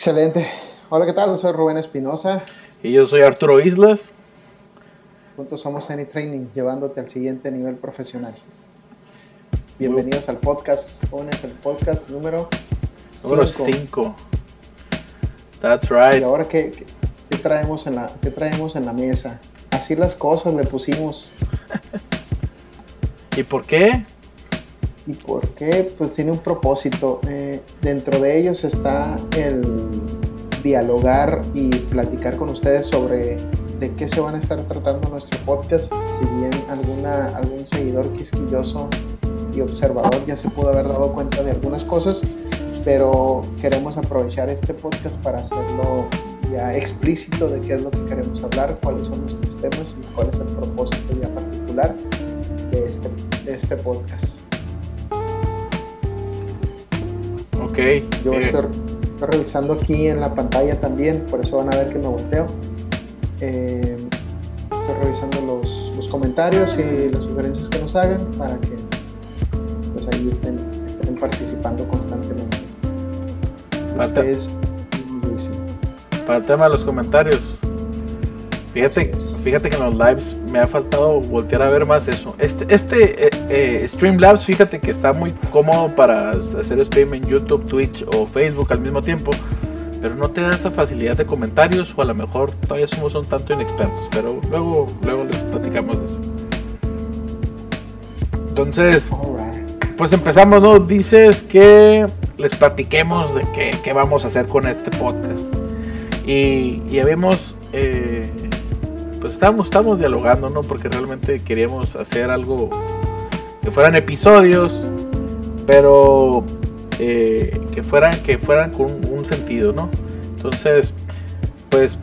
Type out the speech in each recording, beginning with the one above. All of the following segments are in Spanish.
Excelente. Hola, ¿qué tal? Soy Rubén Espinosa. Y yo soy Arturo Islas. Juntos somos Any Training, llevándote al siguiente nivel profesional. Bienvenidos al podcast. es el podcast número Número 5. That's right. Y ahora, ¿qué, qué, traemos en la, ¿qué traemos en la mesa? Así las cosas le pusimos. ¿Y por qué? ¿Y por qué? Pues tiene un propósito. Eh, dentro de ellos está el dialogar y platicar con ustedes sobre de qué se van a estar tratando nuestro podcast. Si bien alguna, algún seguidor quisquilloso y observador ya se pudo haber dado cuenta de algunas cosas, pero queremos aprovechar este podcast para hacerlo ya explícito de qué es lo que queremos hablar, cuáles son nuestros temas y cuál es el propósito ya particular de este, de este podcast. Ok. Yo eh, estoy, revisando aquí en la pantalla también, por eso van a ver que me volteo. Eh, estoy revisando los, los, comentarios y las sugerencias que nos hagan para que pues ahí estén, estén participando constantemente. Para, es, para el tema de los comentarios, fíjate, fíjate que en los lives me ha faltado voltear a ver más eso. Este, este eh, eh, Streamlabs, fíjate que está muy cómodo para hacer stream en YouTube, Twitch o Facebook al mismo tiempo, pero no te da esa facilidad de comentarios o a lo mejor todavía somos un tanto inexpertos, pero luego, luego les platicamos de eso. Entonces, pues empezamos, ¿no? Dices que les platiquemos de qué, qué vamos a hacer con este podcast. Y vemos... Eh, pues estamos, estamos dialogando, ¿no? Porque realmente queríamos hacer algo que fueran episodios, pero eh, que fueran que fueran con un, sentido, ¿no? Entonces, pues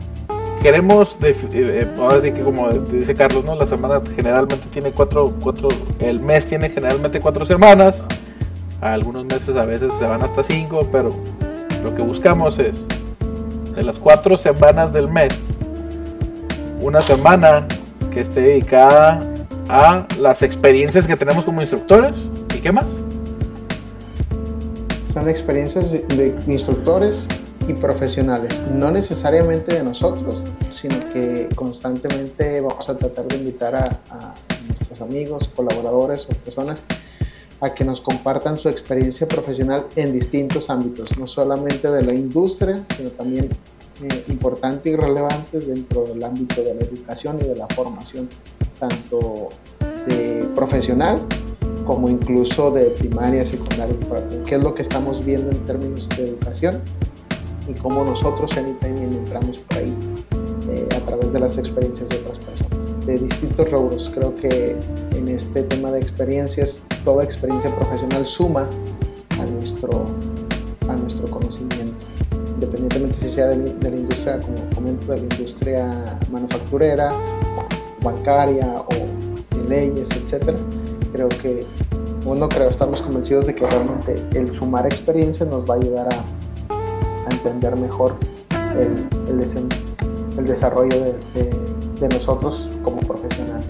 queremos, eh, eh, ahora sí que como dice Carlos, ¿no? La semana generalmente tiene cuatro, cuatro, el mes tiene generalmente cuatro semanas, algunos meses a veces se van hasta cinco, pero lo que buscamos es de las cuatro semanas del mes una semana que esté dedicada a las experiencias que tenemos como instructores. ¿Y qué más? Son experiencias de, instructores y profesionales, no necesariamente de nosotros, sino que constantemente vamos a tratar de invitar a, a nuestros amigos, colaboradores o personas a que nos compartan su experiencia profesional en distintos ámbitos, no solamente de la industria, sino también eh, importantes y relevantes dentro del ámbito de la educación y de la formación, tanto de profesional como incluso de primaria, secundaria, qué es lo que estamos viendo en términos de educación y cómo nosotros en también entramos por ahí eh, a través de las experiencias de otras personas, de distintos rubros. Creo que en este tema de experiencias, toda experiencia profesional suma a nuestro, a nuestro conocimiento independientemente si sea de, la industria, como comento, de la industria manufacturera, bancaria o de leyes, etcétera, creo que, uno creo, estamos convencidos de que realmente el sumar experiencias nos va a ayudar a, entender mejor el, el, desarrollo de, de, nosotros como profesionales.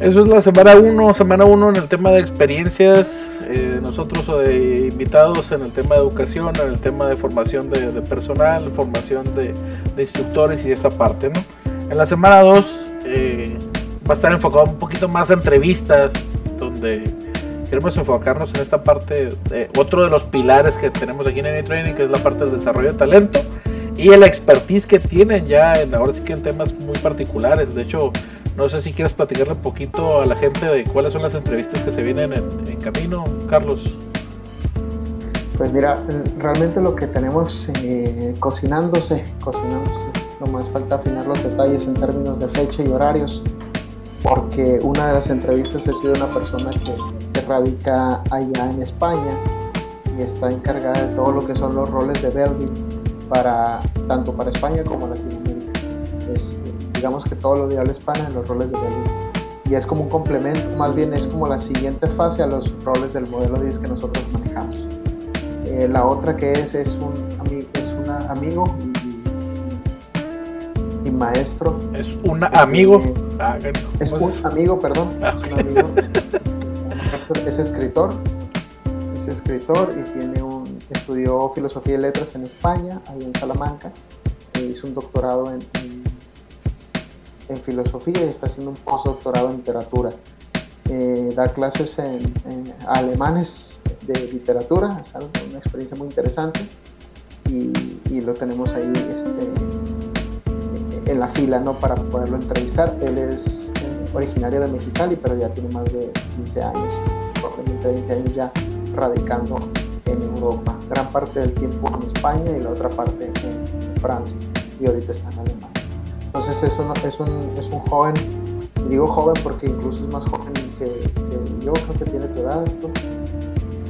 Eso es la semana 1, semana 1 en el tema de experiencias eh, nosotros eh, invitados en el tema de educación, en el tema de formación de, personal, formación de, instructores y esa parte, ¿no? En la semana 2 eh, va a estar enfocado un poquito más a entrevistas, donde queremos enfocarnos en esta parte, de, otro de los pilares que tenemos aquí en Any Training, que es la parte del desarrollo de talento y el expertise que tienen ya en, ahora sí que en temas muy particulares. De hecho, no sé si quieres platicarle un poquito a la gente de cuáles son las entrevistas que se vienen en, camino, Carlos. Pues mira, realmente lo que tenemos eh, cocinándose, cocinándose, más falta afinar los detalles en términos de fecha y horarios, porque una de las entrevistas ha sido una persona que, radica allá en España y está encargada de todo lo que son los roles de Belleville para tanto para España como Latinoamérica. Digamos que todo lo de habla hispana en los roles de Berlín. Y es como un complemento, más bien es como la siguiente fase a los roles del modelo 10 que nosotros manejamos. Eh, la otra que es, es un, es un amigo y, maestro. Es un amigo. Eh, ah, es un amigo, perdón. Es un amigo. es escritor. Es escritor y tiene un, estudió filosofía y letras en España, ahí en Salamanca, e hizo un doctorado en, en, filosofía y está haciendo un postdoctorado en literatura. Eh, da clases en, alemanes de literatura, es una experiencia muy interesante y, lo tenemos ahí este, en la fila ¿no? para poderlo entrevistar. Él es originario de Mexicali, pero ya tiene más de 15 años, probablemente 20 años ya radicando en Europa, gran parte del tiempo en España y la otra parte en Francia y ahorita está en Alemania. Entonces es un, es un, es un joven, y digo joven porque incluso es más joven que, yo, creo que tiene tu edad,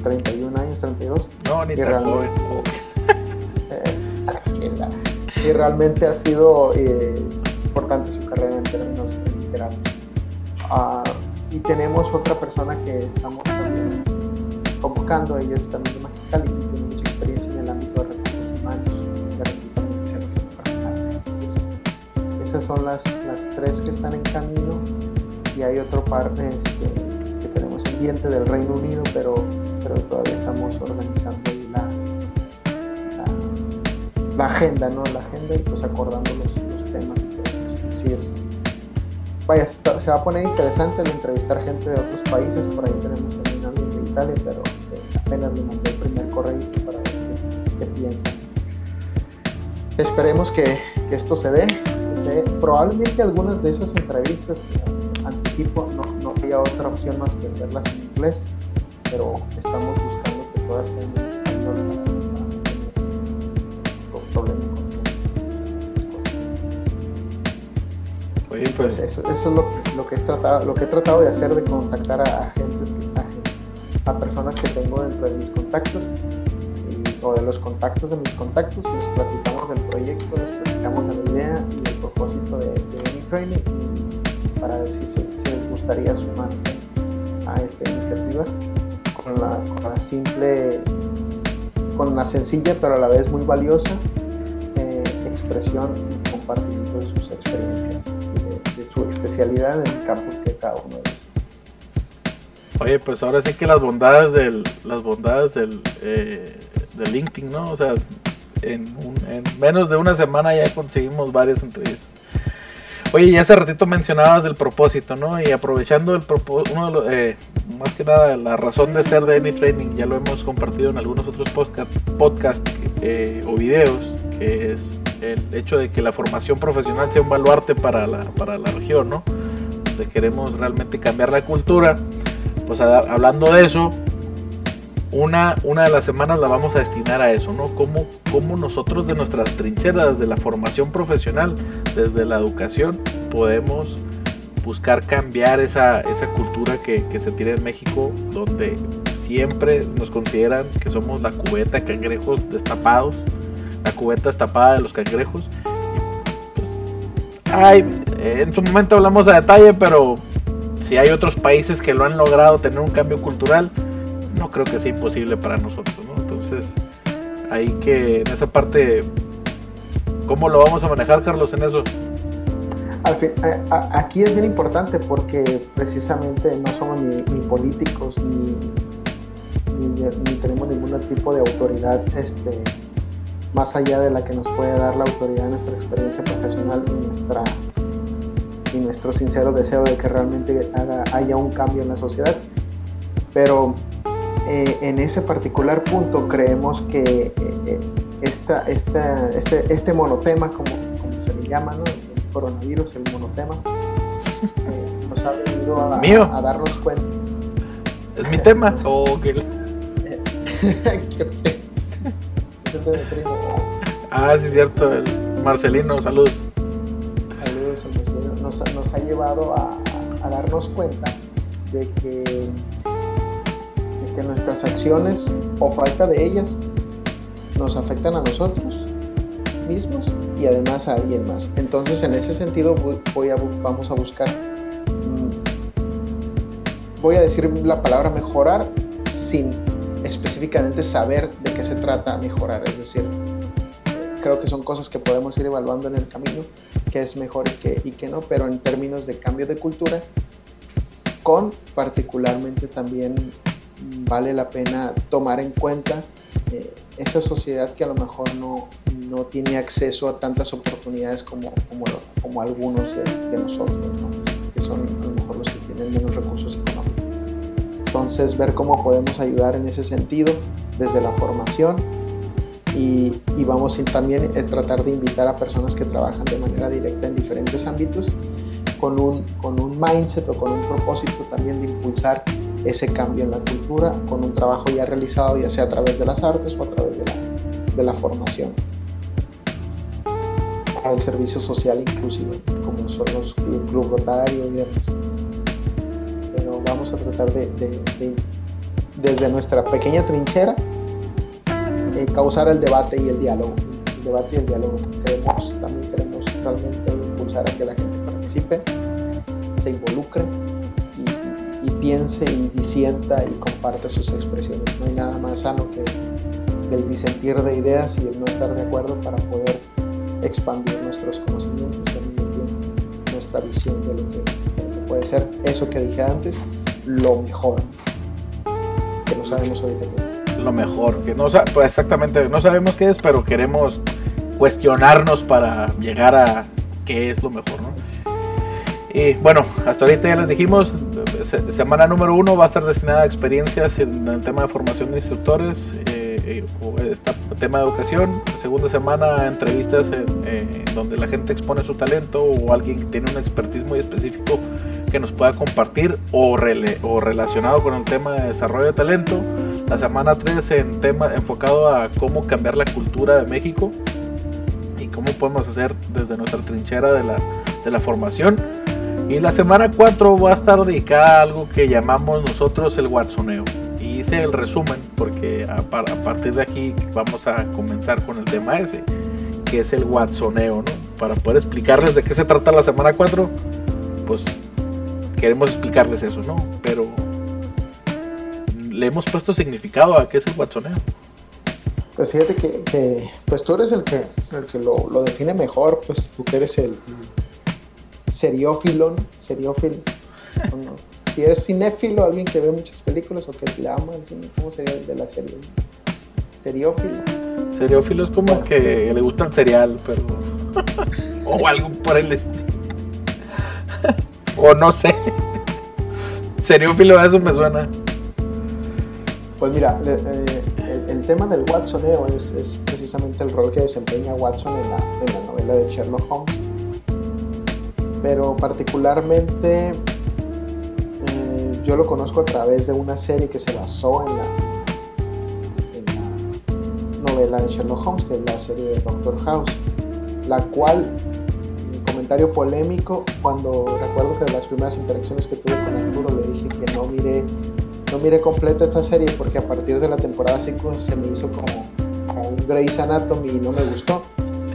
31 años, 32. No, ni tan joven. y realmente ha sido eh, importante su carrera en términos literarios. Uh, y tenemos otra persona que estamos también convocando, ella es también de Mexicali esas son las, las tres que están en camino y hay otro par este, que tenemos pendiente del Reino Unido, pero, pero todavía estamos organizando la, la, agenda, ¿no? La agenda y pues acordando los, los temas. Sí es, vaya, se va a poner interesante el entrevistar gente de otros países, por ahí tenemos ambiente de Italia, pero apenas le mandé el primer correo para ver qué, piensan. Esperemos que, esto se dé, Probablemente algunas de esas entrevistas, anticipo, no, no había otra opción más que hacerlas en inglés, pero estamos buscando que todas sean en español problema con esas cosas. Oye, pues, eso, eso es lo, lo, que he tratado, lo que he tratado de hacer, de contactar a, a gentes a personas que tengo dentro de mis contactos o de los contactos de mis contactos les platicamos del proyecto, les platicamos de la idea y el propósito de, de y para ver si, les gustaría sumarse a esta iniciativa con la, simple, con la sencilla pero a la vez muy valiosa eh, expresión y compartimiento de sus experiencias y de, su especialidad en el campo que cada uno de Oye, pues ahora sí que las bondades del, las bondades del, eh, LinkedIn, ¿no? O sea, en, menos de una semana ya conseguimos varias entrevistas. Oye, ya hace ratito mencionabas el propósito, ¿no? Y aprovechando el propósito, uno de los, eh, más que nada la razón de ser de Any Training, ya lo hemos compartido en algunos otros podcast, podcast eh, o videos, que es el hecho de que la formación profesional sea un baluarte para la, para la región, ¿no? Donde queremos realmente cambiar la cultura pues hablando de eso, una, una de las semanas la vamos a destinar a eso, ¿no? Cómo, cómo nosotros de nuestras trincheras, de la formación profesional, desde la educación, podemos buscar cambiar esa, esa cultura que, se tiene en México, donde siempre nos consideran que somos la cubeta de cangrejos destapados, la cubeta destapada de los cangrejos. Pues, ay, en su momento hablamos a detalle, pero si hay otros países que lo han logrado tener un cambio cultural, no creo que sea imposible para nosotros, ¿no? Entonces, hay que, en esa parte, ¿cómo lo vamos a manejar, Carlos, en eso? Al fin, aquí es bien importante porque precisamente no somos ni, políticos ni, ni, tenemos ningún tipo de autoridad este, más allá de la que nos puede dar la autoridad de nuestra experiencia profesional y nuestra y nuestro sincero deseo de que realmente haya un cambio en la sociedad. Pero eh, en ese particular punto creemos que eh, esta, este, este monotema, como, como, se le llama, ¿no? el coronavirus, el monotema, eh, nos ha venido a, a, darnos cuenta. ¿Es mi tema? ¿O qué? ah, sí, cierto. El Marcelino, saludos nos, ha llevado a, darnos cuenta de que, que nuestras acciones o falta de ellas nos afectan a nosotros mismos y además a alguien más. Entonces, en ese sentido, voy a, vamos a buscar, mm, voy a decir la palabra mejorar sin específicamente saber de qué se trata mejorar. Es decir, creo que son cosas que podemos ir evaluando en el camino, que es mejor y que, y que no, pero en términos de cambio de cultura, con particularmente también vale la pena tomar en cuenta eh, esa sociedad que a lo mejor no, no tiene acceso a tantas oportunidades como, como, algunos de, nosotros, que son a lo mejor los que tienen menos recursos económicos. Entonces, ver cómo podemos ayudar en ese sentido desde la formación y, y vamos también a tratar de invitar a personas que trabajan de manera directa en diferentes ámbitos con un, con un mindset o con un propósito también de impulsar ese cambio en la cultura con un trabajo ya realizado, ya sea a través de las artes o a través de la, de la formación. Al servicio social inclusive, como son los club, club rotario y demás. Pero vamos a tratar de, de, desde nuestra pequeña trinchera, eh, causar el debate y el diálogo. El debate y el diálogo. Queremos, también queremos realmente impulsar a que la gente participe, se involucre piense y disienta y comparte sus expresiones. No hay nada más sano que el disentir de ideas y el no estar de acuerdo para poder expandir nuestros conocimientos y al mismo tiempo nuestra visión de lo, que, puede ser eso que dije antes, lo mejor, que no sabemos ahorita Lo mejor, que no pues exactamente, no sabemos qué es, pero queremos cuestionarnos para llegar a qué es lo mejor. Y bueno, hasta ahorita ya les dijimos, semana número uno va a estar destinada a experiencias en el tema de formación de instructores, eh, eh tema de educación. Segunda semana entrevistas en, donde la gente expone su talento o alguien que tiene un expertise muy específico que nos pueda compartir o, o relacionado con el tema de desarrollo de talento. La semana 3 en tema enfocado a cómo cambiar la cultura de México y cómo podemos hacer desde nuestra trinchera de la, de la formación y la semana 4 va a estar dedicada a algo que llamamos nosotros el Watsoneo. Y hice el resumen porque a, partir de aquí vamos a comenzar con el tema ese, que es el Watsoneo, ¿no? Para poder explicarles de qué se trata la semana 4, pues queremos explicarles eso, ¿no? Pero le hemos puesto significado a qué es el Watsoneo. Pues fíjate que, pues tú eres el que, el que lo, lo define mejor, pues tú eres el, seriófilo, seriófilo. si eres cinéfilo, alguien que ve muchas películas o que le ama ¿cómo sería el de la serie? Seriófilo. Seriófilo es como que le gusta el cereal, pero. o algo por el estilo. o no sé. Seriófilo, eso me suena. Pues mira, eh, el, tema del Watsoneo es, es, precisamente el rol que desempeña Watson en la, en la novela de Sherlock Holmes pero particularmente eh, yo lo conozco a través de una serie que se basó en la, novela de Sherlock Holmes, que es la serie de Doctor House, la cual, comentario polémico, cuando recuerdo que de las primeras interacciones que tuve con Arturo le dije que no miré, no miré completa esta serie porque a partir de la temporada 5 se me hizo como, como un Grey's Anatomy y no me gustó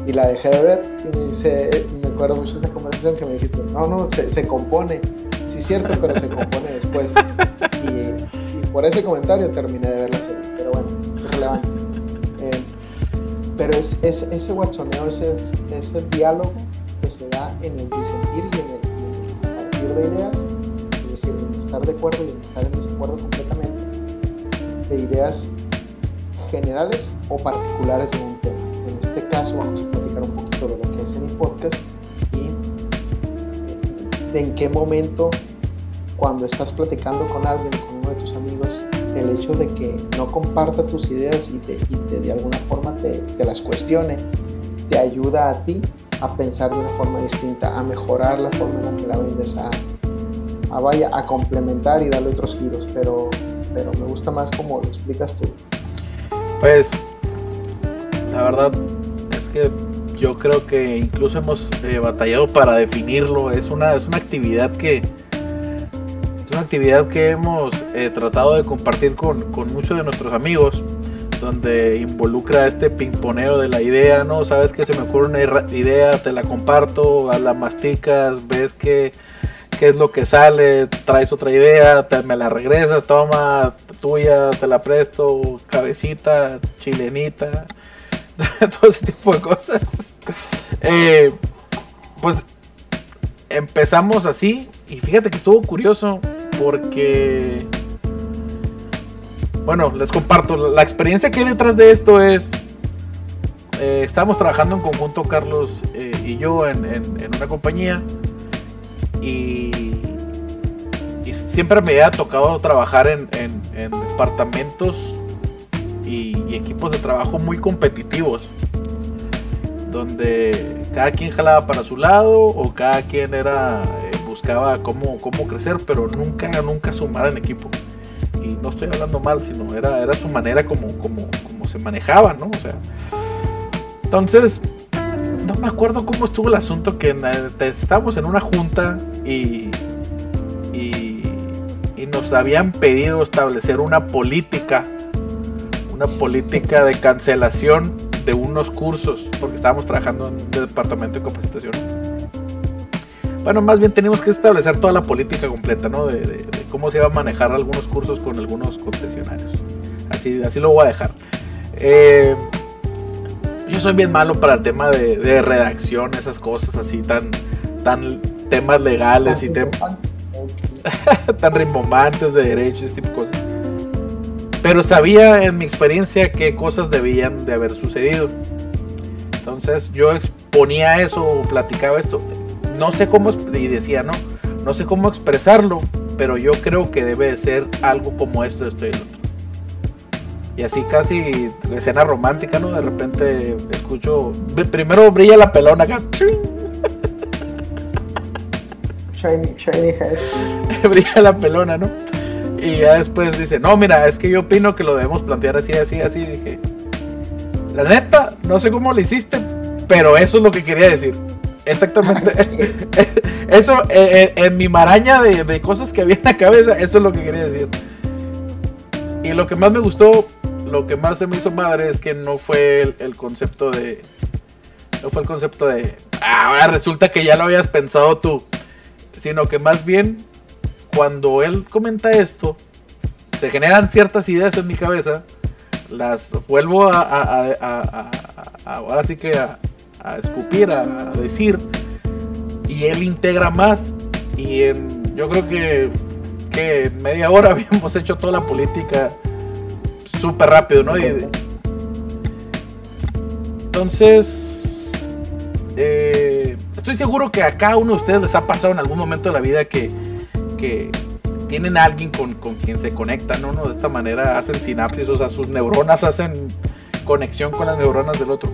y la dejé de ver y me dice, me acuerdo mucho esa conversación que me dijiste, no, no, se, se compone, sí cierto, pero se compone después. Y, por ese comentario terminé de ver la serie, pero bueno, es relevante. Eh, pero es, es, ese guachoneo, ese, ese diálogo que se da en el disentir y en el, partir de ideas, es decir, en estar de acuerdo y en estar en desacuerdo completamente, de ideas generales o particulares de un tema. En este caso vamos a un poquito de lo que es mi podcast y de en qué momento cuando estás platicando con alguien, con uno de tus amigos, el hecho de que no comparta tus ideas y, te, y de alguna forma te, las cuestione, te ayuda a ti a pensar de una forma distinta, a mejorar la forma en la que la vendes, a, a vaya, a complementar y darle otros giros, pero, pero me gusta más como lo explicas tú. Pues, la verdad es que yo creo que incluso hemos eh, batallado para definirlo. Es una, es una actividad que es una actividad que hemos eh, tratado de compartir con, muchos de nuestros amigos, donde involucra este pingponeo de la idea, ¿no? Sabes que se me ocurre una idea, te la comparto, la masticas, ves que qué es lo que sale, traes otra idea, te, me la regresas, toma tuya, te la presto, cabecita, chilenita, todo ese tipo de cosas. Eh, pues empezamos así y fíjate que estuvo curioso porque bueno, les comparto, la experiencia que hay detrás de esto es, eh, estamos trabajando en conjunto Carlos eh, y yo en, una compañía y, siempre me había tocado trabajar en, departamentos y, equipos de trabajo muy competitivos, donde cada quien jalaba para su lado o cada quien era eh, buscaba cómo, cómo crecer, pero nunca, nunca sumar en equipo y no estoy hablando mal, sino era, era su manera como, como, como se manejaba, ¿no? O sea, entonces, no me acuerdo cómo estuvo el asunto que estábamos en una junta y, y, nos habían pedido establecer una política, una política de cancelación de unos cursos, porque estábamos trabajando en el departamento de capacitación bueno, más bien tenemos que establecer toda la política completa, ¿no? De, cómo se va a manejar algunos cursos con algunos concesionarios. Así, así lo voy a dejar. Eh, yo soy bien malo para el tema de, redacción, esas cosas así tan, tan temas legales y temas tan rimbombantes de derechos, ese tipo de cosas. Pero sabía en mi experiencia qué cosas debían de haber sucedido. Entonces yo exponía eso platicaba esto no sé cómo, y decía, no, no sé cómo expresarlo, pero yo creo que debe de ser algo como esto, esto y el otro. Y así casi escena romántica, ¿no? De repente escucho, primero brilla la pelona acá. Shiny, shiny head. brilla la pelona, ¿no? Y ya después dice, no, mira, es que yo opino que lo debemos plantear así, así, así. Dije, la neta, no sé cómo lo hiciste, pero eso es lo que quería decir. Exactamente. eso, eh, eh, en mi maraña de, cosas que había en la cabeza, eso es lo que quería decir. Y lo que más me gustó, lo que más se me hizo madre es que no fue el, concepto de. No fue el concepto de. Ah, resulta que ya lo habías pensado tú. Sino que más bien, cuando él comenta esto, se generan ciertas ideas en mi cabeza. Las vuelvo a, ahora sí que a, escupir, a, decir, y él integra más. Y yo creo que, que en media hora habíamos hecho toda la política súper rápido, ¿no? entonces, eh, estoy seguro que a cada uno de ustedes les ha pasado en algún momento de la vida que, que tienen a alguien con, con, quien se conectan, ¿no? De esta manera hacen sinapsis, o sea, sus neuronas hacen conexión con las neuronas del otro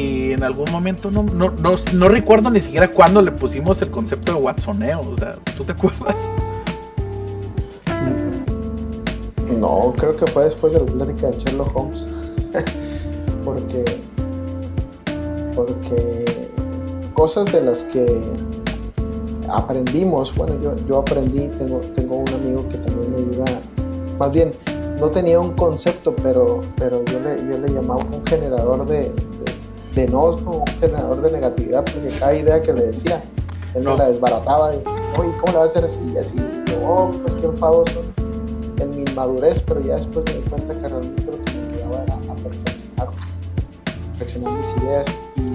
y en algún momento no, no, no, recuerdo ni siquiera cuándo le pusimos el concepto de Watsoneo, o sea, ¿tú te acuerdas? No, creo que fue después de la plática de Sherlock Holmes. porque porque cosas de las que aprendimos, bueno, yo, yo aprendí, tengo, tengo un amigo que también me ayuda, más bien, no tenía un concepto, pero, pero yo, le, yo le llamaba un generador de, de no un generador de negatividad, porque cada idea que le decía, él no. la desbarataba y, oye, ¿cómo le va a hacer así? Y así, yo, oh, pues qué enfadoso en mi inmadurez, pero ya después me di cuenta que realmente lo que me quedaba era a perfeccionar, perfeccionar mis ideas y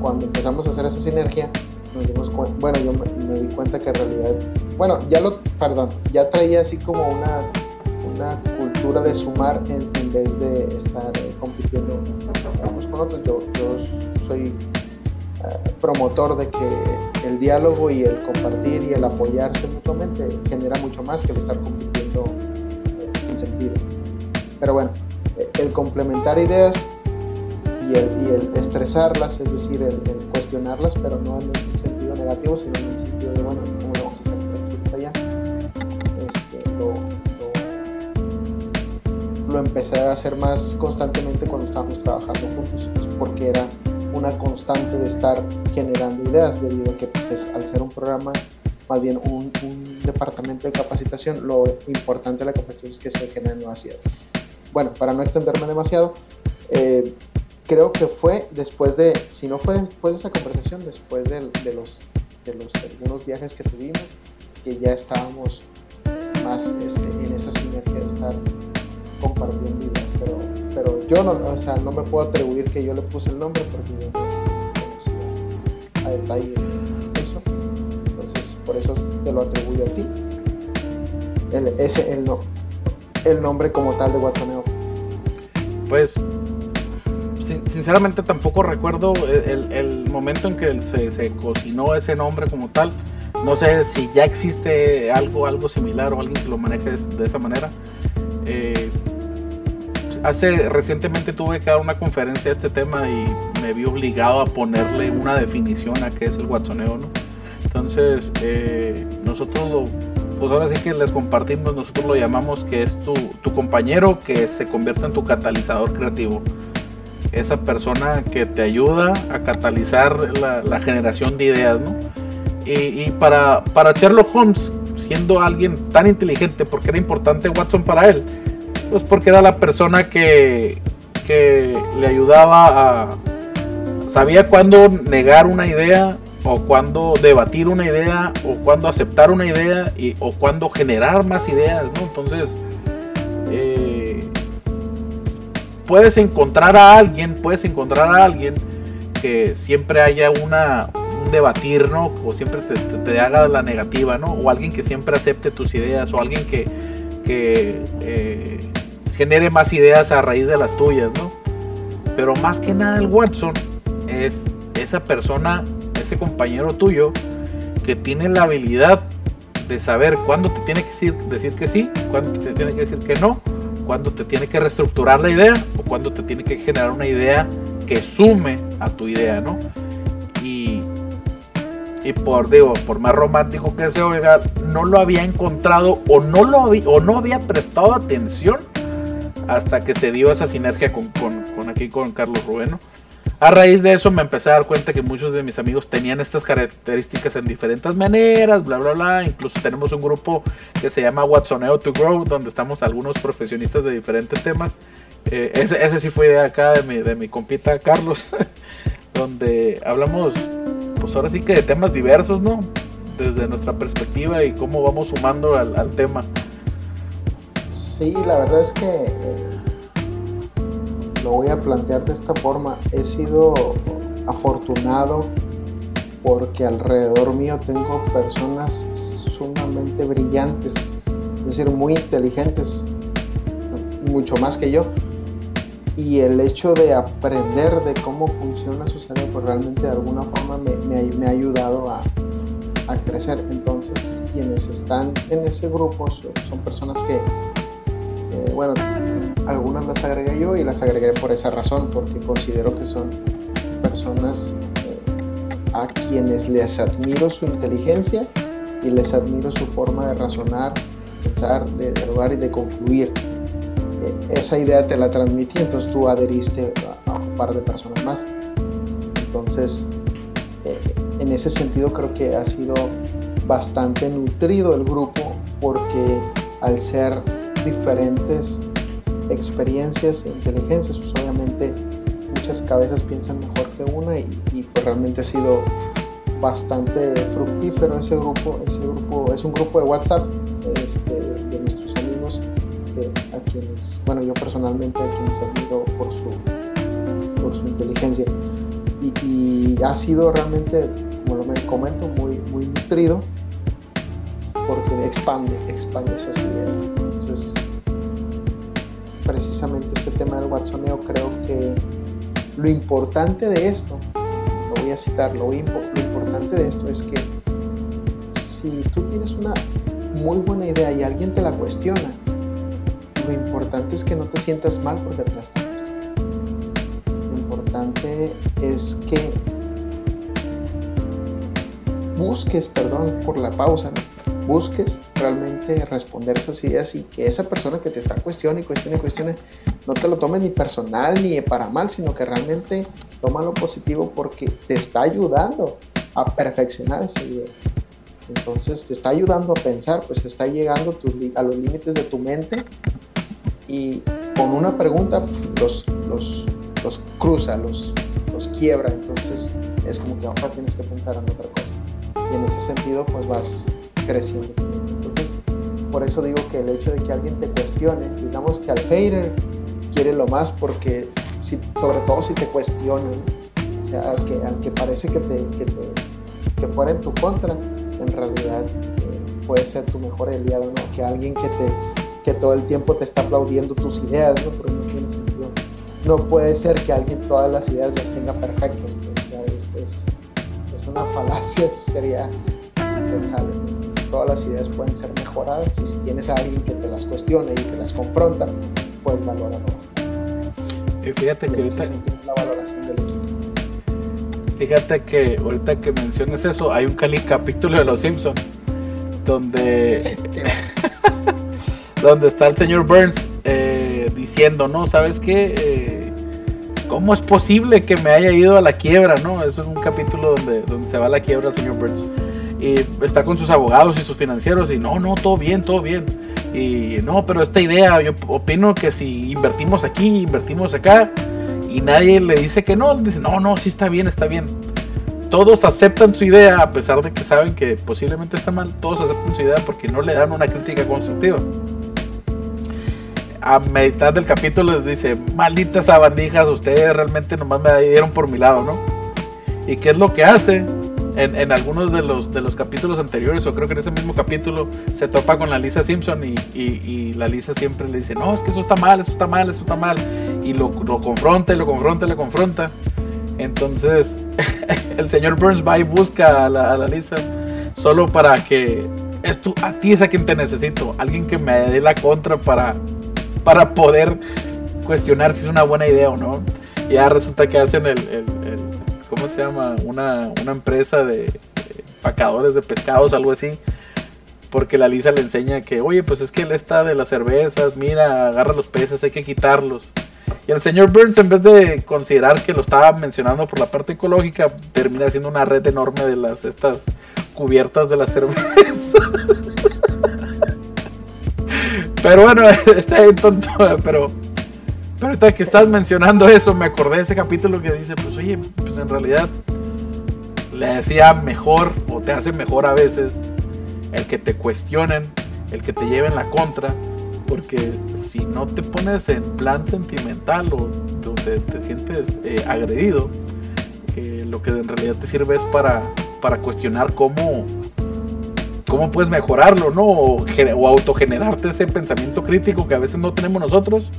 cuando empezamos a hacer esa sinergia, nos dimos cuenta, bueno, yo me, di cuenta que en realidad, bueno, ya lo, perdón, ya traía así como una, una cultura de sumar en, vez de estar eh, compitiendo yo, soy eh, promotor de que el diálogo y el compartir y el apoyarse mutuamente genera mucho más que el estar compitiendo eh, sin sentido. Pero bueno, el complementar ideas y el, estresarlas, es decir, el, cuestionarlas, pero no en un sentido negativo, sino en el sentido de, bueno, ¿cómo lo vamos a hacer allá? Este, lo, lo empecé a hacer más constantemente cuando estábamos trabajando juntos porque era una constante de estar generando ideas debido a que pues, al ser un programa más bien un, departamento de capacitación lo importante de la capacitación es que se generen nuevas ideas bueno para no extenderme demasiado eh, creo que fue después de si no fue después de esa conversación después de, los de los algunos viajes que tuvimos que ya estábamos más este, en esa sinergia de estar compartiendo ideas pero pero yo no, o sea, no me puedo atribuir que yo le puse el nombre porque yo no conocía a detalle eso. Entonces, por eso te lo atribuyo a ti. el, ese, el, no, el nombre como tal de Watsoneo? Pues sinceramente tampoco recuerdo el, momento en que se, se, cocinó ese nombre como tal. No sé si ya existe algo, algo similar o alguien que lo maneje de, esa manera. Eh, hace recientemente tuve que dar una conferencia de este tema y me vi obligado a ponerle una definición a qué es el watsoneo, ¿no? Entonces, eh, nosotros lo, pues ahora sí que les compartimos, nosotros lo llamamos que es tu, tu compañero que se convierte en tu catalizador creativo esa persona que te ayuda a catalizar la, generación de ideas, ¿no? Y, para, para Sherlock Holmes, siendo alguien tan inteligente, porque era importante Watson para él? Pues porque era la persona que, que le ayudaba a... Sabía cuándo negar una idea, o cuándo debatir una idea, o cuándo aceptar una idea, y, o cuándo generar más ideas, ¿no? Entonces, eh, puedes encontrar a alguien, puedes encontrar a alguien que siempre haya una, un debatir, ¿no? O siempre te, haga la negativa, ¿no? O alguien que siempre acepte tus ideas, o alguien que, eh, genere más ideas a raíz de las tuyas, ¿no? Pero más que nada el Watson es esa persona, ese compañero tuyo, que tiene la habilidad de saber cuándo te tiene que decir, decir que sí, cuándo te tiene que decir que no, cuando te tiene que reestructurar la idea o cuando te tiene que generar una idea que sume a tu idea, ¿no? Y, y por, digo, por más romántico que sea, oiga, no lo había encontrado o no, lo había, o no había prestado atención hasta que se dio esa sinergia con, con, con aquí con Carlos Rubén, a raíz de eso me empecé a dar cuenta que muchos de mis amigos tenían estas características en diferentes maneras, bla, bla, bla. Incluso tenemos un grupo que se llama Watsoneo to Grow, donde estamos algunos profesionistas de diferentes temas. Eh, ese, sí fue de acá, de mi, de mi compita Carlos, donde hablamos, pues ahora sí que de temas diversos, ¿no? Desde nuestra perspectiva y cómo vamos sumando al, tema. Sí, la verdad es que... Eh, lo voy a plantear de esta forma. He sido afortunado porque alrededor mío tengo personas sumamente brillantes, es decir, muy inteligentes, mucho más que yo. Y el hecho de aprender de cómo funciona su cerebro realmente de alguna forma me, ha ayudado a, a, crecer. Entonces, quienes están en ese grupo son personas que, eh, bueno, algunas las agregué yo y las agregué por esa razón, porque considero que son personas eh, a quienes les admiro su inteligencia y les admiro su forma de razonar, pensar, de dialogar y de concluir. Eh, esa idea te la transmití, entonces tú adheriste a, un par de personas más. Entonces, en ese sentido creo que ha sido bastante nutrido el grupo porque al ser diferentes experiencias e inteligencias, pues obviamente muchas cabezas piensan mejor que una y, pues realmente ha sido bastante fructífero ese grupo, ese grupo es un grupo de WhatsApp este, de, nuestros amigos a quienes, bueno yo personalmente a quienes admiro por su, por su inteligencia. Y, ha sido realmente, como lo me comento, muy, muy nutrido porque expande, expande esas ideas. Precisamente este tema del watsoneo, creo que lo importante de esto, lo voy a citar, lo, importante de esto es que si tú tienes una muy buena idea y alguien te la cuestiona, lo importante es que no te sientas mal porque te la Lo importante es que busques, perdón por la pausa, busques realmente responder esas ideas y que esa persona que te está cuestionando y cuestione cuestione no te lo tomes ni personal ni para mal, sino que realmente toma lo positivo porque te está ayudando a perfeccionar esa idea. Entonces te está ayudando a pensar, pues te está llegando a los límites de tu mente y con una pregunta los, los, los cruza, los, los quiebra. Entonces es como que ahora tienes que pensar en otra cosa. Y en ese sentido pues vas creciendo. Por eso digo que el hecho de que alguien te cuestione, digamos que al hater quiere lo más porque, sobre todo si te cuestionan, o sea, al que, parece que, te, que, te, fuera en tu contra, en realidad eh, puede ser tu mejor aliado, ¿no? Que alguien que te que todo el tiempo te está aplaudiendo tus ideas, ¿no? Porque no tiene sentido. No puede ser que alguien todas las ideas las tenga perfectas, pues ya es, es, una falacia, sería impensable. Todas las ideas pueden ser mejoradas y si tienes a alguien que te las cuestione y te las confronta, puedes valorarlo bastante. Y fíjate que ahorita... La valoración del equipo. Fíjate que ahorita que mencionas eso, hay un cali capítulo de Los Simpsons donde donde está el señor Burns eh, diciendo, no, ¿sabes qué? Eh, ¿Cómo es posible que me haya ido a la quiebra? No, eso es un capítulo donde, donde se va a la quiebra el señor Burns. Y está con sus abogados y sus financieros y no, no, todo bien, todo bien. Y no, pero esta idea, yo opino que si invertimos aquí, invertimos acá, y nadie le dice que no, dice, no, no, sí está bien, está bien. Todos aceptan su idea a pesar de que saben que posiblemente está mal, todos aceptan su idea porque no le dan una crítica constructiva. A mitad del capítulo les dice, malditas sabandijas, ustedes realmente nomás me dieron por mi lado, ¿no? ¿Y qué es lo que hace? En, algunos de los, de los capítulos anteriores, o creo que en ese mismo capítulo, se topa con la Lisa Simpson y, y, la Lisa siempre le dice, no, es que eso está mal, eso está mal, eso está mal. Y lo, lo confronta y lo confronta y lo confronta. Entonces, el señor Burns va y busca a la, a la Lisa solo para que es tú, a ti es a quien te necesito, alguien que me dé la contra para, para poder cuestionar si es una buena idea o no. Y ya resulta que hacen el ¿cómo se llama? Una, una empresa de, pacadores de pescados, algo así. Porque la Lisa le enseña que, oye, pues es que él está de las cervezas, mira, agarra los peces, hay que quitarlos. Y el señor Burns, en vez de considerar que lo estaba mencionando por la parte ecológica, termina haciendo una red enorme de las estas cubiertas de la cerveza. pero bueno, está bien tonto, pero, pero ahorita que estás mencionando eso, me acordé de ese capítulo que dice, pues oye, pues en realidad le decía mejor o te hace mejor a veces el que te cuestionen, el que te lleven la contra, porque si no te pones en plan sentimental o donde te sientes eh, agredido, eh, lo que en realidad te sirve es para, para cuestionar cómo, cómo puedes mejorarlo, ¿no? O, o, autogenerarte ese pensamiento crítico que a veces no tenemos nosotros.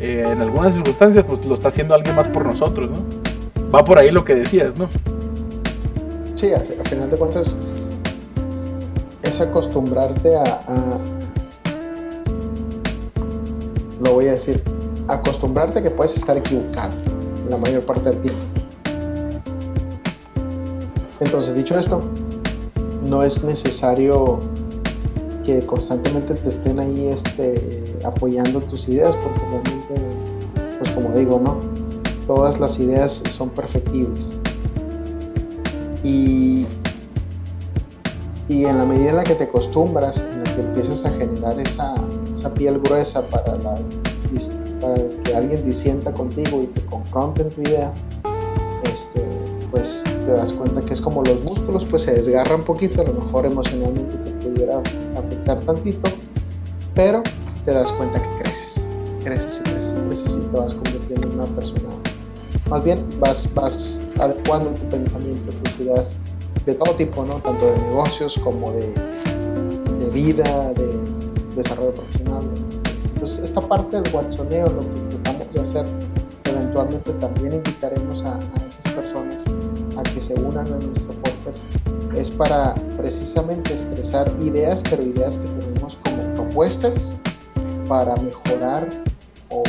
Eh, en algunas circunstancias, pues lo está haciendo alguien más por nosotros, ¿no? Va por ahí lo que decías, ¿no? Sí, a, a final de cuentas es acostumbrarte a, a, lo voy a decir, acostumbrarte que puedes estar equivocado la mayor parte del tiempo. Entonces, dicho esto, no es necesario que constantemente te estén ahí este, apoyando tus ideas, porque realmente, pues como digo, ¿no? Todas las ideas son perfectibles. Y, y en la medida en la que te acostumbras, en la que empiezas a generar esa, esa piel gruesa para, para que alguien disienta contigo y te confronte en tu idea, este, pues te das cuenta que es como los músculos, pues se desgarran un poquito, a lo mejor emocionalmente te afectar tantito, pero te das cuenta que creces, creces y creces, creces y te vas convirtiendo en una persona. Más bien vas, vas adecuando tu pensamiento, tus ideas de todo tipo, ¿no? Tanto de negocios como de, de vida, de desarrollo profesional. Entonces, esta parte del watsoneo, lo que intentamos hacer, eventualmente también invitaremos a, a esas personas a que se unan a nuestro podcast, es para precisamente estresar ideas, pero ideas que tenemos como propuestas para mejorar o,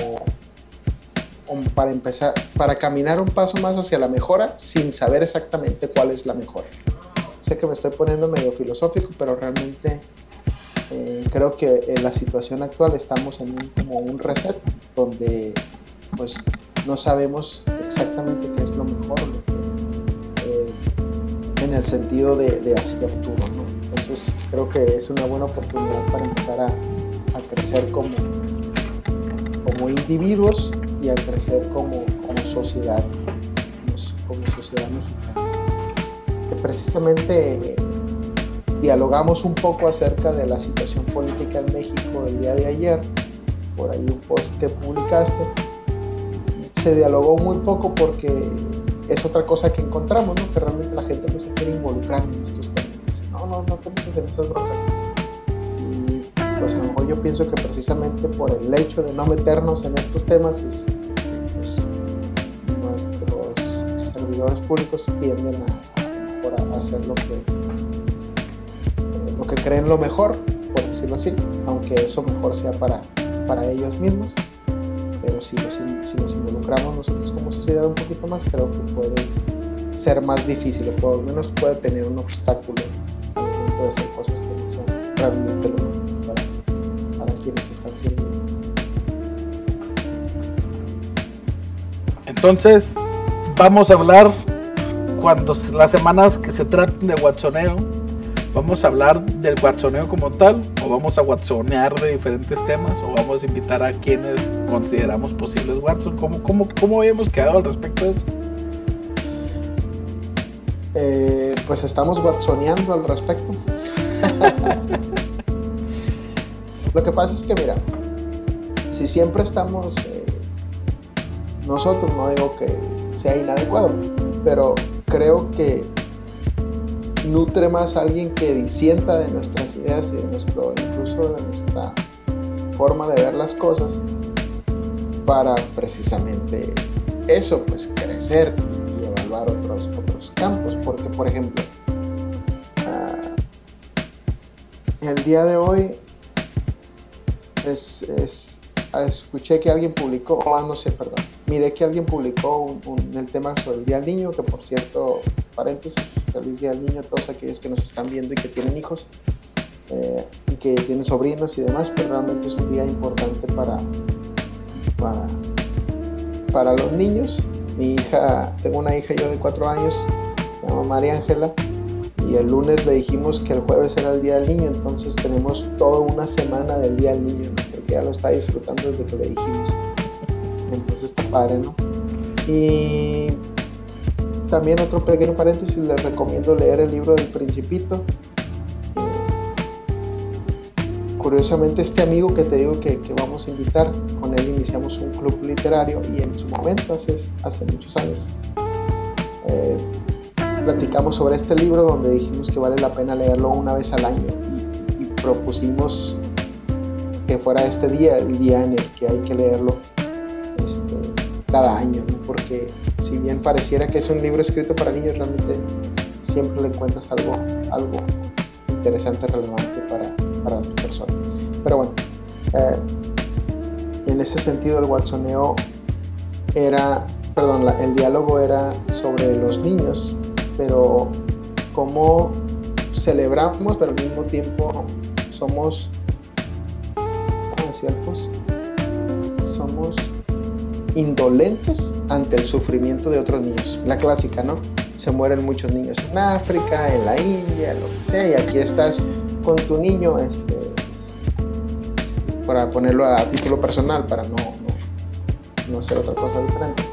para empezar, para caminar un paso más hacia la mejora sin saber exactamente cuál es la mejora. Sé que me estoy poniendo medio filosófico, pero realmente eh, creo que en la situación actual estamos en un, como un reset donde pues no sabemos exactamente qué es lo mejor en el sentido de, de hacia futuro entonces creo que es una buena oportunidad para empezar a, crecer como como individuos y a crecer como, como sociedad como, como sociedad mexicana. Precisamente dialogamos un poco acerca de la situación política en México el día de ayer, por ahí un post que publicaste. Se dialogó muy poco porque es otra cosa que encontramos, ¿no? que realmente la gente no se quiere involucrar en estos temas. No, no, no te metes en esas broncas. pues a lo mejor yo pienso que precisamente por el hecho de no meternos en estos temas es, pues, nuestros servidores públicos tienden a, hacer lo que lo que creen lo mejor por decirlo así aunque eso mejor sea para para ellos mismos pero si nos, involucramos nosotros como sociedad un poquito más creo que puede ser más difícil o por lo menos puede tener un obstáculo puede ser cosas que no son realmente lo Entonces, vamos a hablar cuando las semanas que se traten de watsoneo, vamos a hablar del watsoneo como tal, o vamos a watsonear de diferentes temas, o vamos a invitar a quienes consideramos posibles Watson. ¿Cómo, cómo, cómo habíamos quedado al respecto de eso? Eh, pues estamos watsoneando al respecto. Lo que pasa es que, mira, si siempre estamos eh, nosotros, no digo que sea inadecuado, pero creo que nutre más a alguien que disienta de nuestras ideas y de nuestro, incluso de nuestra forma de ver las cosas para precisamente eso, pues crecer y, evaluar otros, otros campos. Porque, por ejemplo, uh, el día de hoy es, es, escuché que alguien publicó, oh, no sé, perdón, miré que alguien publicó un, el tema sobre el Día del Niño, que por cierto, paréntesis, feliz Día del Niño todos aquellos que nos están viendo y que tienen hijos eh, y que tienen sobrinos y demás, pero realmente es un día importante para, para, para los niños. Mi hija, tengo una hija yo de cuatro años, se llama María Ángela, y el lunes le dijimos que el jueves era el Día del Niño, entonces tenemos toda una semana del Día del Niño, porque ya lo está disfrutando desde que le dijimos. Entonces está padre, ¿no? Y también otro pequeño paréntesis, les recomiendo leer el libro del Principito. Curiosamente este amigo que te digo que, vamos a invitar, con él iniciamos un club literario y en su momento, hace, hace muchos años, eh, platicamos sobre este libro donde dijimos que vale la pena leerlo una vez al año y, propusimos que fuera este día el día en el que hay que leerlo este, cada año, porque si bien pareciera que es un libro escrito para niños, realmente siempre le encuentras algo, algo interesante, relevante para, para tu persona. Pero bueno, eh, en ese sentido el watsoneo era, perdón, el diálogo era sobre los niños pero cómo celebramos, pero al mismo tiempo somos, ciertos, somos indolentes ante el sufrimiento de otros niños. La clásica, ¿no? Se mueren muchos niños en África, en la India, lo que sea, y aquí estás con tu niño, este, para ponerlo a título personal, para no, no, no hacer otra cosa diferente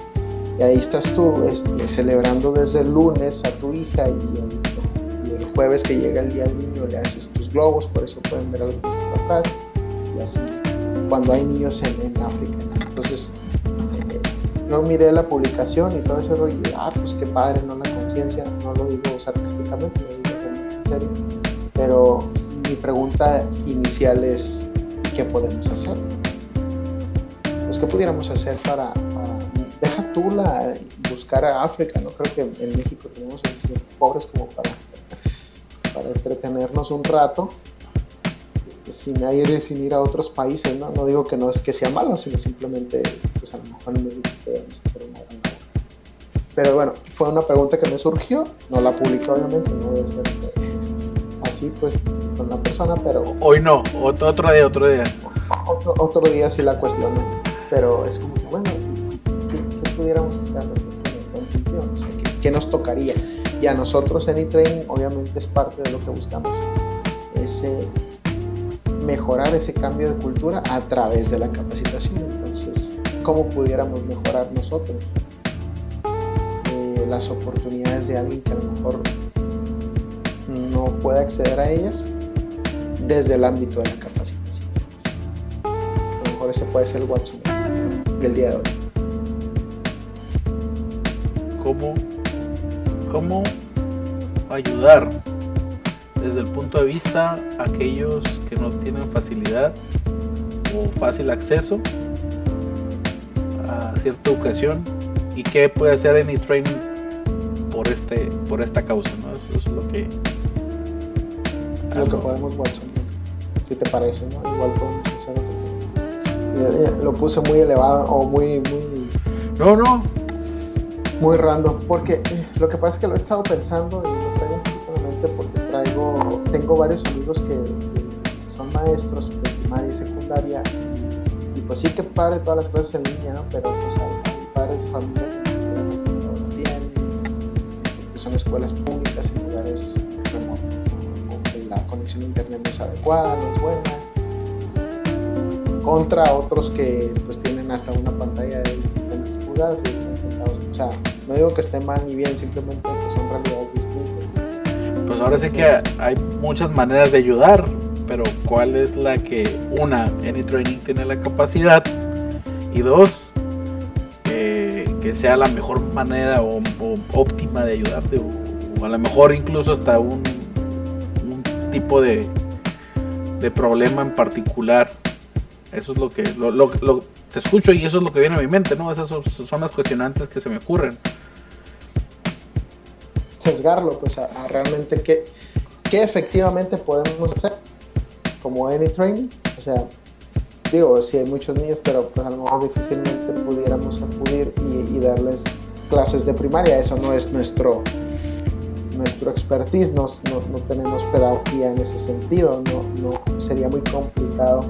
y ahí estás tú este, celebrando desde el lunes a tu hija y el, jueves que llega el día del niño le haces tus globos, por eso pueden ver algo atrás. Y así, cuando hay niños en, África. Entonces, yo miré la publicación y todo ese rollo ah, pues qué padre, ¿no? La conciencia, no lo digo sarcásticamente, lo digo en serio. Pero mi pregunta inicial es, ¿qué podemos hacer? Pues, ¿qué pudiéramos hacer para deja tú la, buscar a África, no creo que en México tenemos pobres como para, para entretenernos un rato sin ir, sin ir a otros países, ¿no? No digo que no es que sea malo, sino simplemente, pues a lo mejor en México podemos hacer una gran Pero bueno, fue una pregunta que me surgió, no la publiqué obviamente, no voy a ser así pues con la persona, pero... Hoy no, otro, otro día, otro día. Otro, otro día sí la cuestiono, pero es como, bueno, pudiéramos hacer en sentido? ¿qué, nos tocaría? Y a nosotros en e-training obviamente es parte de lo que buscamos, ese mejorar ese cambio de cultura a través de la capacitación. Entonces, ¿cómo pudiéramos mejorar nosotros eh, las oportunidades de alguien que a lo mejor no puede acceder a ellas desde el ámbito de la capacitación? A lo mejor ese puede ser el WhatsApp del día de hoy. cómo, cómo ayudar desde el punto de vista aquellos que no tienen facilidad o fácil acceso a cierta educación y qué puede hacer Any Training por este por esta causa, ¿no? Eso es lo que lo que podemos watch si te parece, ¿no? Igual podemos hacer lo puse muy elevado o muy muy no no muy random porque eh, lo que pasa es que lo he estado pensando y lo traigo un poquito en mente porque traigo tengo varios amigos que, son maestros de primaria y secundaria y pues sí que padre todas las clases en línea. Pero pues hay, padres de familia que no tienen, que son escuelas públicas en lugares remotos, que la conexión a internet no es adecuada, no es buena contra otros que pues tienen hasta una pantalla de 20 pulgadas y están sentados. O sea, no digo que esté mal ni bien, simplemente que son realidades distintas. Pues ahora sí que hay muchas maneras de ayudar, pero ¿cuál es la que una, Training tiene la capacidad y dos, que sea la mejor manera o, óptima de ayudarte o, a lo mejor incluso hasta un, tipo de, de problema en particular eso es lo que te escucho y eso es lo que viene a mi mente, ¿no? Esas son, las cuestionantes que se me ocurren. Sesgarlo, pues, a, realmente qué, qué efectivamente podemos hacer como any training. O sea, digo, si hay muchos niños, pero pues a lo mejor difícilmente pudiéramos acudir y, darles clases de primaria. Eso no es nuestro nuestro expertise, no, no, no tenemos pedagogía en ese sentido, no, no sería muy complicado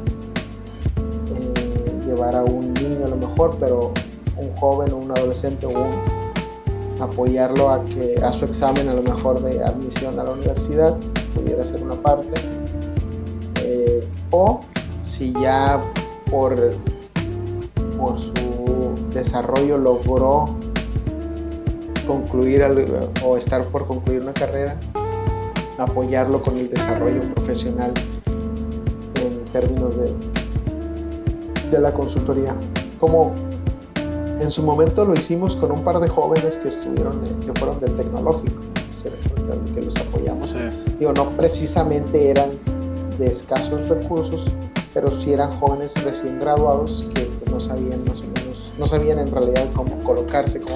llevar a un niño a lo mejor, pero un joven o un adolescente o un, apoyarlo a que a su examen a lo mejor de admisión a la universidad pudiera ser una parte eh, o si ya por por su desarrollo logró concluir o estar por concluir una carrera apoyarlo con el desarrollo profesional en términos de de la consultoría. Como en su momento lo hicimos con un par de jóvenes que estuvieron, que fueron del tecnológico, que los apoyamos. Digo, no precisamente eran de escasos recursos, pero sí eran jóvenes recién graduados que, no sabían más o menos, no sabían en realidad cómo colocarse, cómo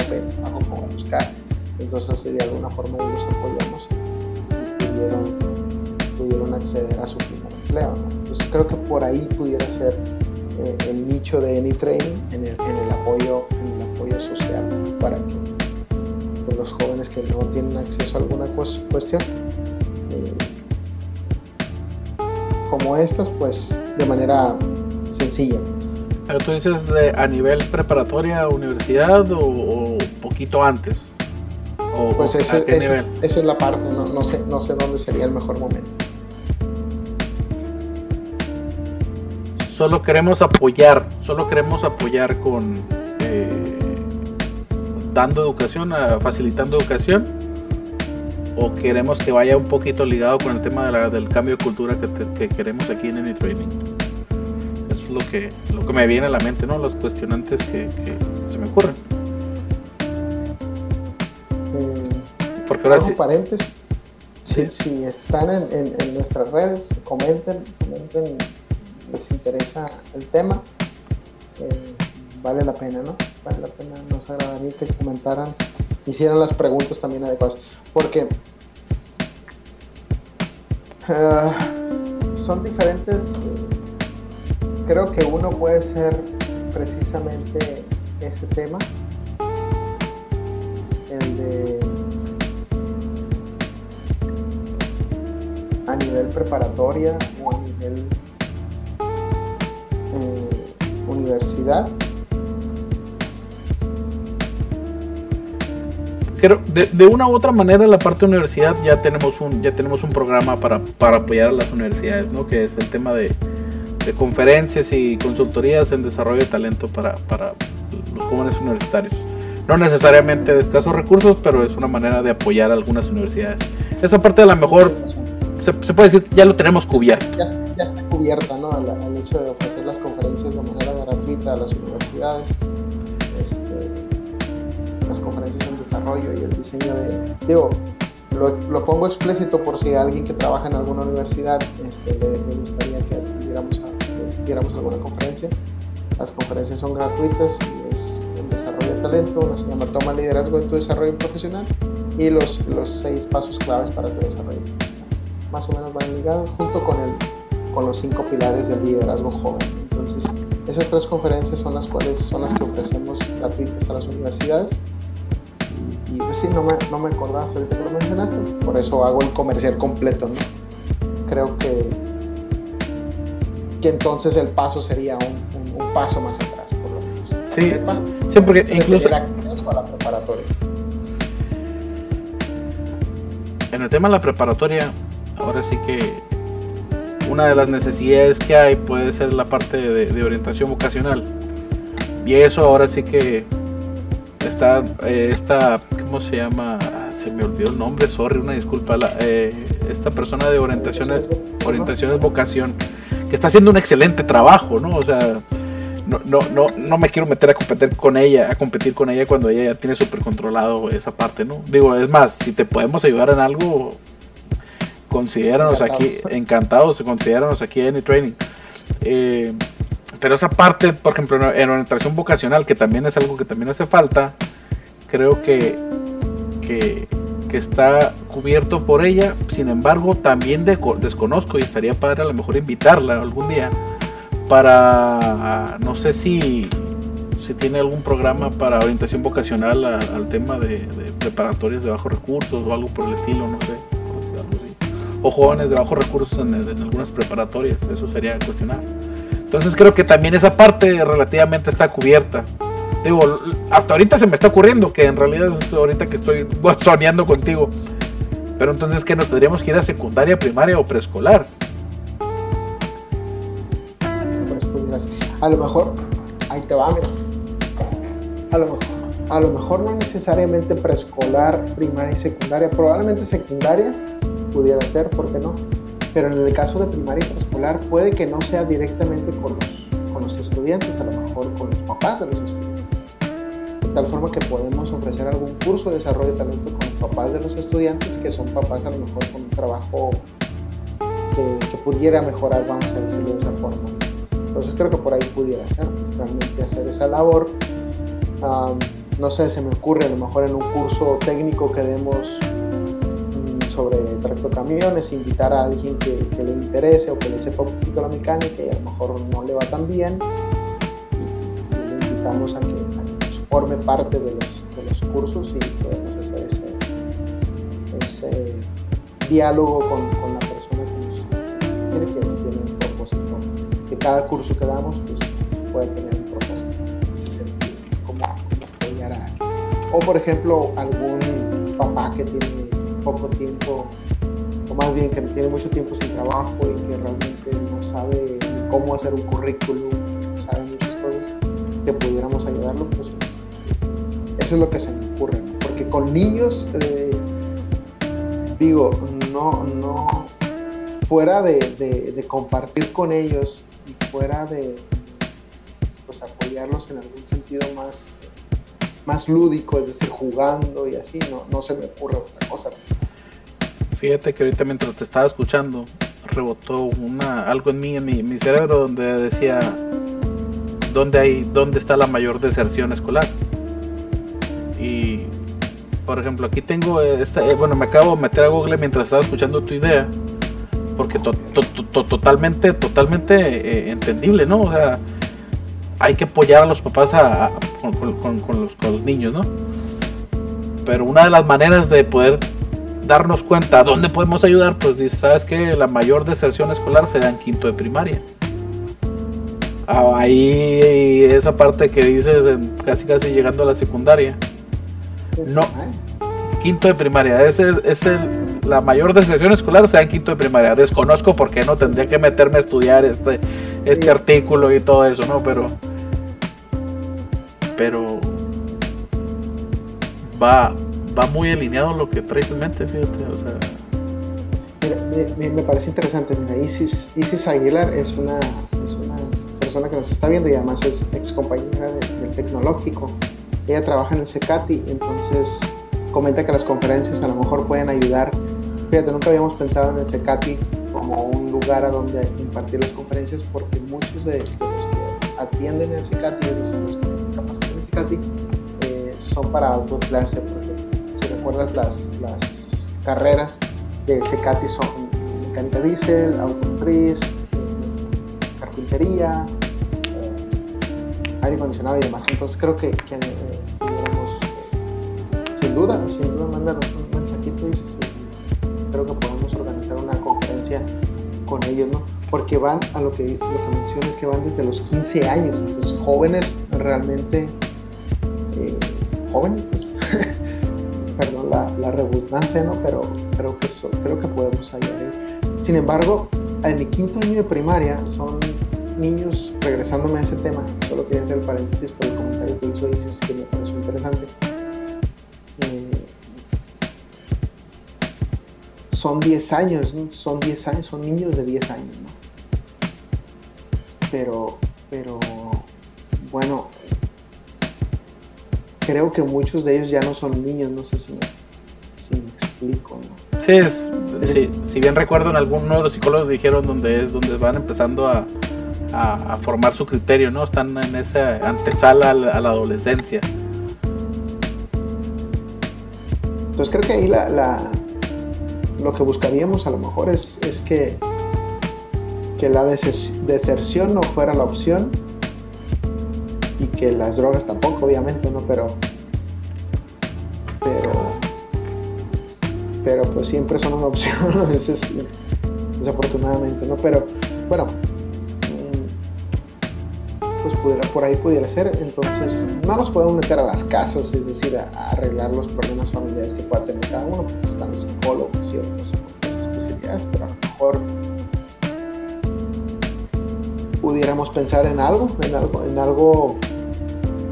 cómo buscar. Entonces de alguna forma los apoyamos y pudieron, pudieron acceder a su primer empleo. Entonces creo que por ahí pudiera ser eh, el nicho de AnyTraining en el, en el, apoyo, en el apoyo social para que pues, los jóvenes que no tienen acceso a alguna cuestión eh, como estas, pues de manera sencilla. Pero tú dices de, a nivel preparatoria, universidad o, poquito antes. O, pues ese, esa es la parte, no, no, sé, no sé dónde sería el mejor momento. Solo queremos apoyar, solo queremos apoyar con eh, dando educación, facilitando educación, o queremos que vaya un poquito ligado con el tema del cambio de cultura que, queremos aquí en AnyTraining. Eso es lo que, lo que me viene a la mente, ¿no? Los cuestionantes que, se me ocurren. Eh, Porque ahora sí. paréntesis. Si, están en, en, nuestras redes, comenten, comenten les interesa el tema, eh, vale la pena, ¿no? Vale la pena, nos agradaría que comentaran, hicieran las preguntas también adecuadas, porque eh, son diferentes, creo que uno puede ser precisamente ese tema, el de a nivel preparatoria o a nivel universidad. Pero de, una u otra manera la parte de universidad ya tenemos un ya tenemos un programa para, para apoyar a las universidades, ¿no? Que es el tema de, de conferencias y consultorías en desarrollo de talento para, para los jóvenes universitarios. No necesariamente de escasos recursos, pero es una manera de apoyar a algunas universidades. Esa parte a lo mejor se, se puede decir ya lo tenemos cubierto. Ya, ya está cubierta, ¿no? El, hecho de ofrecer las conferencias de a las universidades, este, las conferencias en desarrollo y el diseño de, digo, lo, pongo explícito por si alguien que trabaja en alguna universidad este, le, gustaría que diéramos, alguna conferencia. Las conferencias son gratuitas y es el desarrollo de talento, se llama Toma liderazgo en tu desarrollo profesional y los, los seis pasos claves para tu desarrollo. Más o menos van ligados junto con, el, con los cinco pilares del liderazgo joven. Entonces, esas tres conferencias son las cuales son las que ofrecemos gratuitas a las universidades y pues sí, no me, no me acordaba ahorita que lo mencionaste, por eso hago el comercial completo, ¿no? Creo que, que entonces el paso sería un, un, paso más atrás, por lo menos. Sí, sí porque incluso... la preparatoria. En el tema de la preparatoria, ahora sí que una de las necesidades que hay puede ser la parte de, orientación vocacional. Y eso ahora sí que está eh, esta ¿cómo se llama? Se me olvidó el nombre, sorry, una disculpa. Eh, esta persona de orientaciones, orientaciones vocación, que está haciendo un excelente trabajo, ¿no? O sea, no, no, no, no me quiero meter a competir con ella, a competir con ella cuando ella ya tiene súper controlado esa parte, ¿no? Digo, es más, si te podemos ayudar en algo, considéranos aquí, encantados, considéranos aquí en Training. Eh, pero esa parte, por ejemplo, en orientación vocacional, que también es algo que también hace falta, creo que que, está cubierto por ella. Sin embargo, también desconozco y estaría padre a lo mejor invitarla algún día para, no sé si, si tiene algún programa para orientación vocacional al tema de, preparatorios de bajos recursos o algo por el estilo, no sé. O jóvenes de bajos recursos en, algunas preparatorias, eso sería cuestionar. Entonces creo que también esa parte relativamente está cubierta. Digo, hasta ahorita se me está ocurriendo que en realidad es ahorita que estoy soñando contigo. Pero entonces, ¿qué nos tendríamos que ir a secundaria, primaria o preescolar? Pues a lo mejor, ahí te va, mira. A lo mejor, a lo mejor no necesariamente preescolar, primaria y secundaria. Probablemente secundaria pudiera ser, ¿por qué no? Pero en el caso de primaria y preescolar puede que no sea directamente con los, con los estudiantes, a lo mejor con los papás de los estudiantes tal forma que podemos ofrecer algún curso de desarrollo de talento con los papás de los estudiantes, que son papás a lo mejor con un trabajo que, pudiera mejorar, vamos a decirlo de esa forma. Entonces creo que por ahí pudiera ser, pues, realmente hacer esa labor. no sé, se me ocurre a lo mejor en un curso técnico que demos tractocamiones, invitar a alguien que, le interese o que le sepa un poquito la mecánica y a lo mejor no le va tan bien, y le invitamos a que, forme parte de los, cursos y podemos hacer ese, diálogo con, la persona que nos quiere, que tiene un propósito, que cada curso que damos pues, puede tener un propósito ese sentido, como, apoyar a O por ejemplo, algún papá que tiene poco tiempo, más bien que tiene mucho tiempo sin trabajo y que realmente no sabe cómo hacer un currículum, no sabe muchas cosas, que pudiéramos ayudarlo, pues eso es lo que se me ocurre, porque con niños, eh, digo, no, no, fuera de, compartir con ellos y fuera de pues, apoyarlos en algún sentido más, más lúdico, es decir, jugando y así, no, no se me ocurre otra cosa. Fíjate que ahorita mientras te estaba escuchando, rebotó una, algo en mí, en mi, mi cerebro, donde decía, ¿dónde, hay, ¿dónde está la mayor deserción escolar? Y, por ejemplo, aquí tengo esta, eh, bueno, me acabo de meter a Google mientras estaba escuchando tu idea, porque totalmente, totalmente eh, entendible, ¿no? O sea, hay que apoyar a los papás con, los, niños, ¿no? Pero una de las maneras de poder darnos cuenta dónde podemos ayudar, pues dice, ¿sabes que La mayor deserción escolar se da en quinto de primaria. Ah, ahí esa parte que dices, casi casi llegando a la secundaria. No. Quinto de primaria. Es, es el, la mayor decepción escolar sea en quinto de primaria. Desconozco por qué no tendría que meterme a estudiar este, este artículo y todo eso, ¿no? Pero. Pero. Va, va muy alineado lo que traes en mente, fíjate. O sea. me, parece interesante. Mira, Isis, Isis Aguilar es una, es una persona que nos está viendo y además es ex compañera del tecnológico ella trabaja en el CECATI, entonces comenta que las conferencias a lo mejor pueden ayudar. Fíjate, nunca habíamos pensado en el CECATI como un lugar a donde impartir las conferencias porque muchos de los que atienden el CECATI, es decir, los que se capacitan en el CECATI, eh, son para autoemplearse. Recuerdas las, las carreras de CECATI son mecánica diésel, automotriz, carpintería, aire acondicionado y demás. Entonces creo que, que eh, sin duda, sin duda, mandarnos un mensajito y creo que podemos organizar una conferencia con ellos, ¿no? Porque van a lo que, lo que mencionas, que van desde los 15 años, entonces jóvenes realmente, eh, jóvenes, la, redundancia, ¿no? Pero creo que, creo que podemos hallar. Sin embargo, en el quinto año de primaria son niños, regresándome a ese tema, solo quería hacer el paréntesis por el comentario que hizo Isis que me pareció interesante. Eh, son 10 años, son 10 años, son niños de 10 años, ¿no? Pero, pero, bueno, creo que muchos de ellos ya no son niños, no sé si me explico, ¿no? Sí, es, sí, si bien recuerdo en alguno de los psicólogos dijeron donde es donde van empezando a, a, formar su criterio, ¿no? Están en esa antesala a la, adolescencia. Entonces creo que ahí la, la, lo que buscaríamos a lo mejor es, es que, que la deserción no fuera la opción y que las drogas tampoco, obviamente, ¿no? Pero, pero, pero pues siempre son una opción, a veces, desafortunadamente, ¿no? Pero bueno, por ahí pudiera ser. Entonces, no nos podemos meter a las casas, es decir, a, arreglar los problemas familiares que pueda tener cada uno, porque están los psicólogos y otras especialidades, pero a lo mejor pudiéramos pensar en algo, en algo, en algo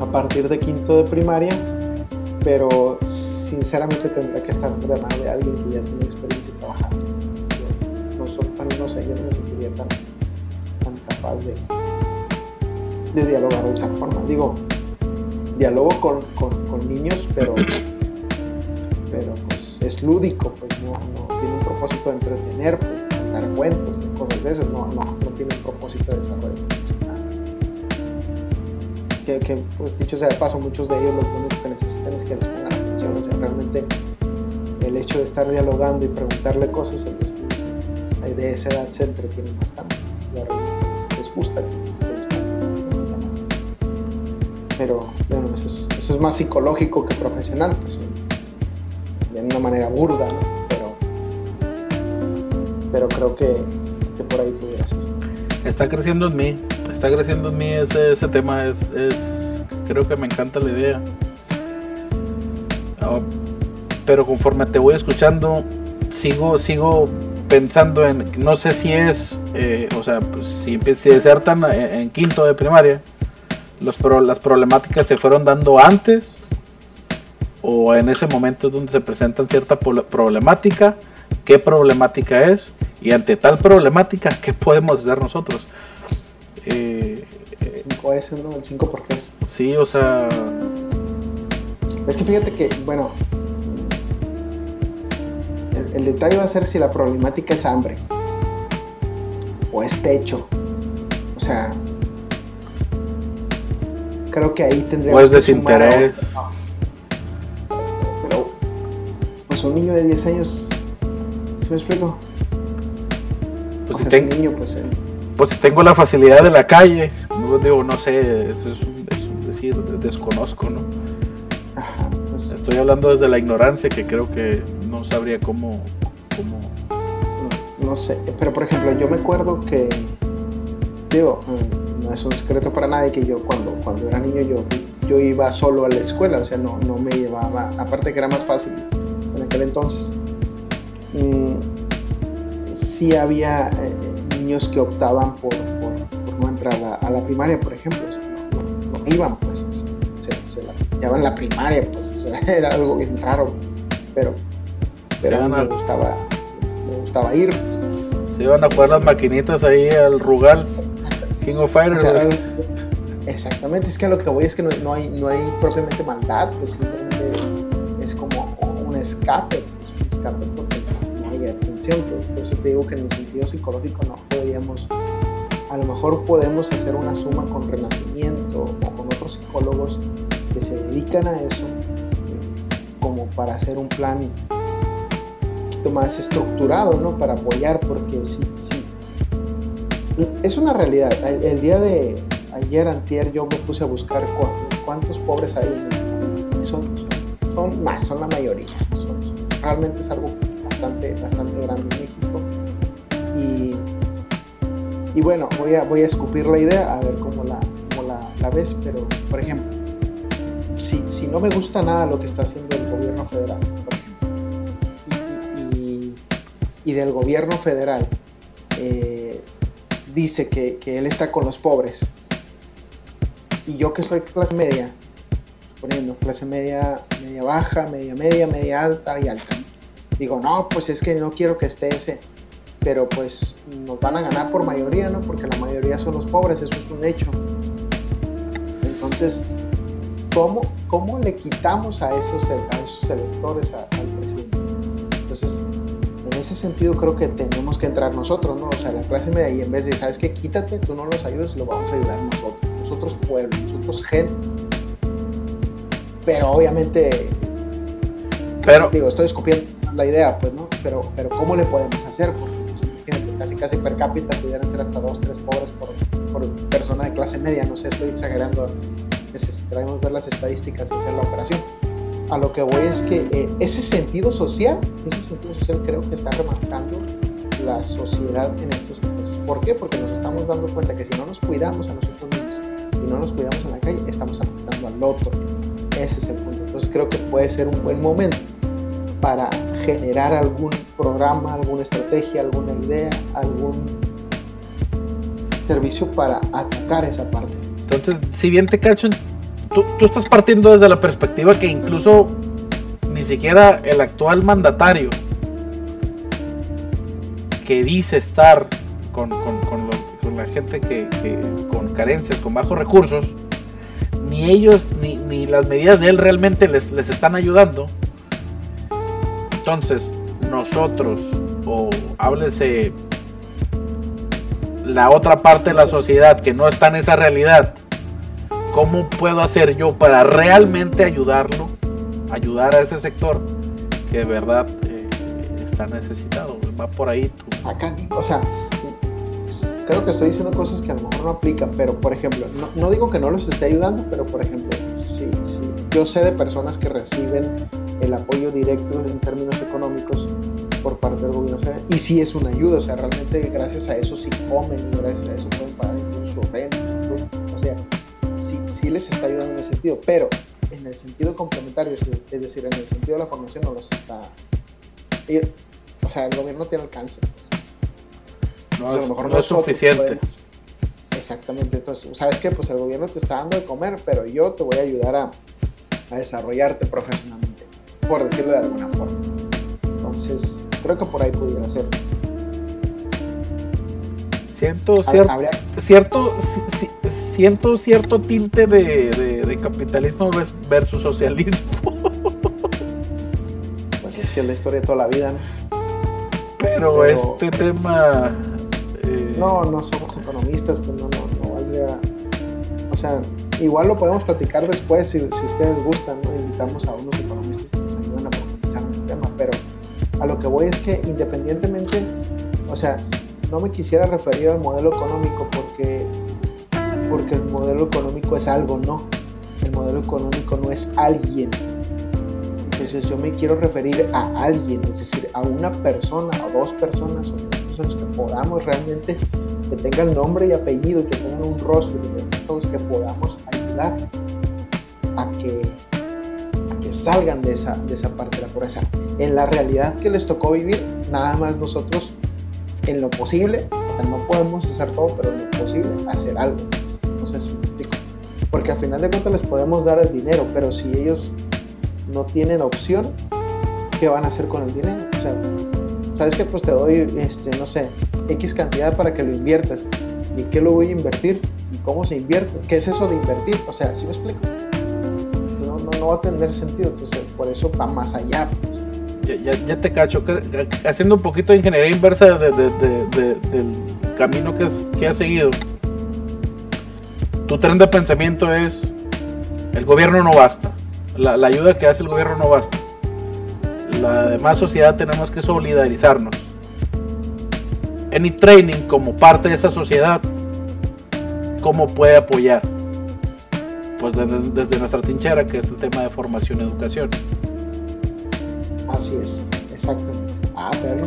a partir de quinto de primaria, pero sinceramente tendría que estar de la mano de alguien que ya tiene experiencia trabajando. no, soy, no sé, yo no me sentiría tan, tan capaz de, de dialogar de esa forma. Digo, dialogo con, con, niños, pero, pero pues, es lúdico, pues no, tiene un propósito de entretener, pues, contar cuentos, cosas de esas, no, no, no tiene un propósito de desarrollo profesional. Que, que, pues dicho sea de paso, muchos de ellos lo único que necesitan es que les realmente el hecho de estar dialogando y preguntarle cosas a los niños de esa edad se entretienen bastante, les, les gusta pero bueno, eso es, más psicológico que profesional, pues, de una manera burda, pero, pero creo que, por ahí pudiera ser. Está creciendo en mí, está creciendo en mí ese, ese tema, es, es, creo que me encanta la idea. Pero conforme te voy escuchando, sigo, sigo pensando en, no sé si es, eh, o sea, pues, si, si desertan en, en quinto de primaria, los las problemáticas se fueron dando antes o en ese momento donde se presentan cierta problemática, qué problemática es y ante tal problemática, qué podemos hacer nosotros. Eh, 5S, ¿no? El 5 porque es. Sí, o sea... Es que fíjate que, bueno, el, el detalle va a ser si la problemática es hambre o es techo. O sea, creo que ahí tendríamos pues desinterés. Pero, pues un niño de 10 años, ¿se me explico? Pues, si tengo, niño, pues, pues si tengo la facilidad de la calle, no, digo, no sé, eso es, un, decir, desconozco, ¿no? Estoy hablando desde la ignorancia que creo que no sabría cómo... No, no sé, pero por ejemplo, yo me acuerdo que, digo, no es un secreto para nadie que yo cuando, cuando era niño yo, yo iba solo a la escuela, o sea, no, no me llevaba, aparte que era más fácil en aquel entonces. Mm, sí había eh, niños que optaban por, por, no entrar a, la primaria, por ejemplo, no, iban, pues, se, la llevaban la primaria, pues, era algo bien raro, pero, pero a mí me gustaba, me gustaba ir. Se iban a jugar las maquinitas ahí al Rugal. King of Fighters. exactamente, es que a lo que voy es que no, hay, no hay propiamente maldad, pues simplemente es como escape, es un escape porque no hay atención. Por eso te digo que en el sentido psicológico no podríamos, a lo mejor podemos hacer una suma con Renacimiento o con otros psicólogos que se dedican a eso, para hacer un plan un poquito más estructurado, ¿no? Para apoyar, porque sí, sí. Es una realidad. El, día de ayer, antier, yo me puse a buscar cuántos, pobres hay en. Son, son, más, son la mayoría. realmente es algo bastante, bastante grande en México. Y, y bueno, voy a, voy a escupir la idea, a ver cómo la, la, la ves, pero por ejemplo, si, si, no me gusta nada lo que está haciendo gobierno federal, y, del gobierno federal eh, dice que, que, él está con los pobres, y yo que soy clase media, poniendo clase media, media baja, media media, media alta y alta, digo, no, pues es que no quiero que esté ese, pero pues nos van a ganar por mayoría, ¿no? Porque la mayoría son los pobres, eso es un hecho. Entonces, ¿cómo, cómo le quitamos a esos, a esos electores al presidente? Entonces, en ese sentido creo que tenemos que entrar nosotros, ¿no? O sea, la clase media, y en vez de, ¿sabes qué? Quítate, tú no los ayudes, lo vamos a ayudar nosotros, nosotros pueblo, nosotros gente. Pero obviamente, pero, digo, estoy escupiendo la idea, pues, ¿no? Pero, pero ¿cómo le podemos hacer? Porque, pues, casi, casi per cápita pudieran ser hasta dos, tres pobres por, por persona de clase media, no sé, estoy exagerando necesitaremos ver las estadísticas y hacer la operación. A lo que voy es que eh, ese sentido social, ese sentido social creo que está remarcando la sociedad en estos casos. ¿Por qué? Porque nos estamos dando cuenta que si no nos cuidamos a nosotros mismos y no nos cuidamos en la calle, estamos afectando al otro. Ese es el punto. Entonces creo que puede ser un buen momento para generar algún programa, alguna estrategia, alguna idea, algún servicio para atacar esa parte. Entonces, si bien te cacho tú, estás partiendo desde la perspectiva que incluso ni siquiera el actual mandatario que dice estar con, la gente que, con carencias, con bajos recursos, ni ellos ni, las medidas de él realmente les, les están ayudando. Entonces, nosotros, o háblese la otra parte de la sociedad que no está en esa realidad, ¿Cómo puedo hacer yo para realmente ayudarlo, ayudar a ese sector que de verdad eh, está necesitado? Va por ahí. O sea, creo que estoy diciendo cosas que a lo mejor no aplican, pero por ejemplo, no, digo que no los esté ayudando, pero por ejemplo, sí, sí, yo sé de personas que reciben el apoyo directo en términos económicos por parte del gobierno federal y sí es una ayuda, o sea, realmente gracias a eso sí comen y gracias a eso pueden pagar incluso renta, o sea, les está ayudando en ese sentido, pero en el sentido complementario, es decir, en el sentido de la formación no los está... o sea, el gobierno tiene alcance. Pues. No, a lo mejor no, es suficiente. exactamente, entonces, ¿sabes qué? Pues el gobierno te está dando de comer, pero yo te voy a ayudar a, a desarrollarte profesionalmente, por decirlo de alguna forma. Entonces, creo que por ahí pudiera ser. Siento cierto, cierto siento cierto tinte de, capitalismo versus socialismo. Pues es que es la historia de toda la vida, Pero, este tema... Eh, no, no somos economistas, pues no, no, no valdría... O sea, igual lo podemos platicar después si, ustedes gustan, ¿no? Invitamos a unos economistas que nos ayuden a profundizar en el tema, pero a lo que voy es que independientemente, o sea, no me quisiera referir al modelo económico porque porque el modelo económico es algo, no. El modelo económico no es alguien. Entonces yo me quiero referir a alguien, es decir, a una persona o dos personas tres personas que podamos realmente, que tengan nombre y apellido, que tengan un rostro, que todos que podamos ayudar a que, salgan de esa, de esa parte de la pobreza. En la realidad que les tocó vivir, nada más nosotros en lo posible, no podemos hacer todo, pero en lo posible hacer algo. Porque a final de cuentas les podemos dar el dinero, pero si ellos no tienen opción, ¿qué van a hacer con el dinero? O sea, ¿sabes que Pues te doy, este, no sé, X cantidad para que lo inviertas. ¿Y qué lo voy a invertir? ¿Y cómo se invierte? ¿Qué es eso de invertir? O sea, ¿sí me explico? No, no, no va a tener sentido, entonces por eso va más allá. Pues. ya, te cacho, haciendo un poquito de ingeniería inversa del camino que has, que seguido. Tu tren de pensamiento es, el gobierno no basta, la, ayuda que hace el gobierno no basta. La demás sociedad tenemos que solidarizarnos. Any Training como parte de esa sociedad, ¿cómo puede apoyar? Pues desde, desde nuestra trinchera, que es el tema de formación y educación. Así es, exactamente. Ah, perro.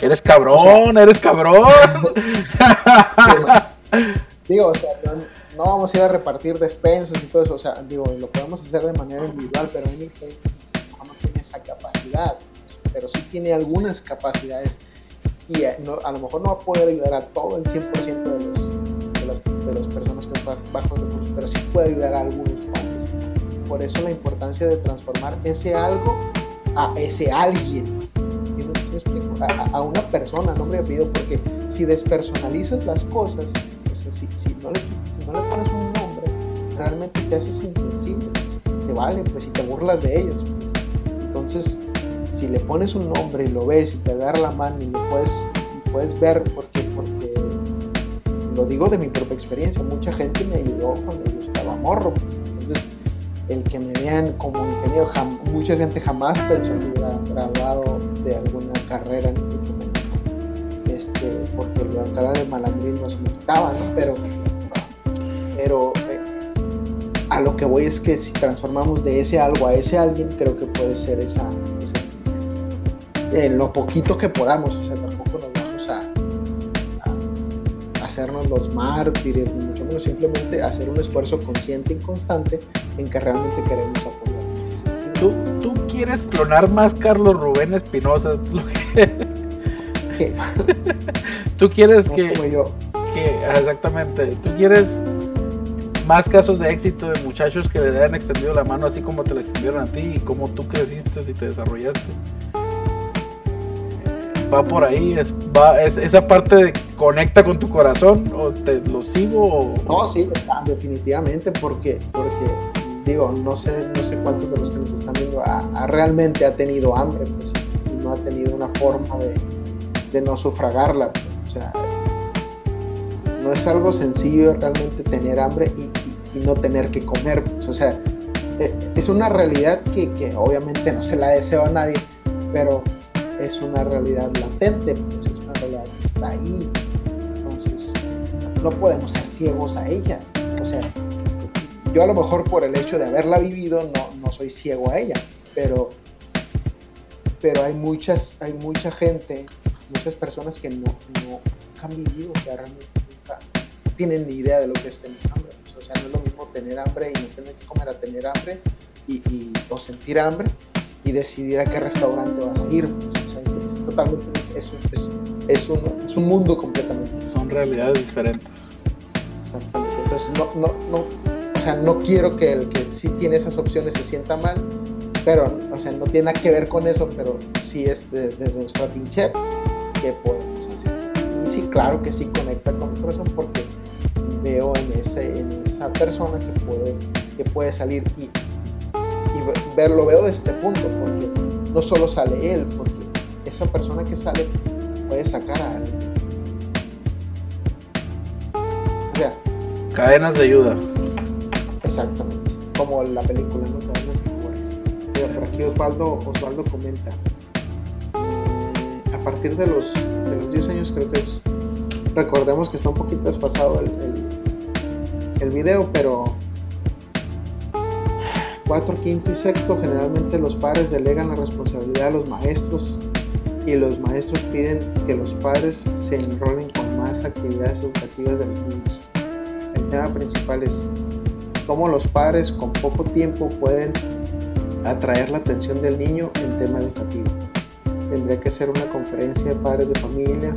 Eres cabrón, eres cabrón. digo, o sea, no, vamos a ir a repartir despensas y todo eso. O sea, digo, lo podemos hacer de manera individual, pero en no tiene esa capacidad. Pero sí tiene algunas capacidades. Y a, lo mejor no va a poder ayudar a todo el 100% de, los, de, las, de las personas que están bajo recursos, pero sí puede ayudar a algunos por eso la importancia de transformar ese algo a ese alguien. A, una persona, nombre y apellido, porque si despersonalizas las cosas, si, no le, pones un nombre, realmente te haces insensible, te vale, pues si te burlas de ellos. Entonces, si le pones un nombre y lo ves y te agarra la mano y lo puedes, y puedes ver, porque, porque lo digo de mi propia experiencia, mucha gente me ayudó cuando yo estaba morro, pues, el que me vean como ingeniero, mucha gente jamás pensó que hubiera graduado de alguna carrera, este, porque la carrera de malandrín no se me quitaba, ¿no? Pero, pero eh, a lo que voy es que si transformamos de ese algo a ese alguien, creo que puede ser esa, lo poquito que podamos, o sea, tampoco nos vamos a hacernos los mártires, ni mucho menos simplemente hacer un esfuerzo consciente y constante en que realmente queremos apoyar. ¿Tú, tú quieres clonar más Carlos Rubén Espinosa. tú quieres que, que, exactamente, tú quieres más casos de éxito de muchachos que le hayan extendido la mano así como te la extendieron a ti y como tú creciste y te desarrollaste. Va por ahí, es, va, es, esa parte de conecta con tu corazón o te lo sigo o... No, sí, definitivamente, porque, porque digo, no sé, no sé cuántos de los que nos están viendo ha, realmente ha tenido hambre, pues, y no ha tenido una forma de, de no sufragarla. Pues, o sea, no es algo sencillo realmente tener hambre y, no tener que comer. Pues, o sea, e, es una realidad que, que, obviamente no se la deseo a nadie, pero es una realidad latente, pues, es una realidad que está ahí. Entonces, no podemos ser ciegos a ella. O sea, yo a lo mejor por el hecho de haberla vivido no, no soy ciego a ella, pero, pero hay muchas, hay mucha gente, muchas personas que no, no han vivido, o sea, realmente nunca tienen ni idea de lo que es tener hambre. O sea, no es lo mismo tener hambre y no tener que comer a tener hambre y, o sentir hambre y decidir a qué restaurante vas a ir. O sea, es, totalmente, es, es, es, un, es un mundo completamente. Son realidades diferentes. Exactamente. Entonces, no, no, no, o sea, no quiero que el que sí tiene esas opciones se sienta mal, pero, o sea, no tiene nada que ver con eso, pero sí es desde nuestra pinche que podemos hacer. Y sí, claro que sí conecta con mi corazón porque veo en, ese, en esa persona que puede, que puede salir y, y veo de este punto, porque no solo sale él, porque esa persona que sale puede sacar a alguien. O sea, cadenas de ayuda. Exactamente, como la película, ¿no? Mira, por aquí Osvaldo, Osvaldo comenta, mm, a partir de los, de los 10 años creo que recordemos que está un poquito desfasado el, el, video, pero cuatro, quinto y sexto generalmente los padres delegan la responsabilidad a los maestros y los maestros piden que los padres se enrolen con más actividades educativas de los niños. El tema principal es cómo los padres con poco tiempo pueden atraer la atención del niño en tema educativo. Tendría que ser una conferencia de padres de familia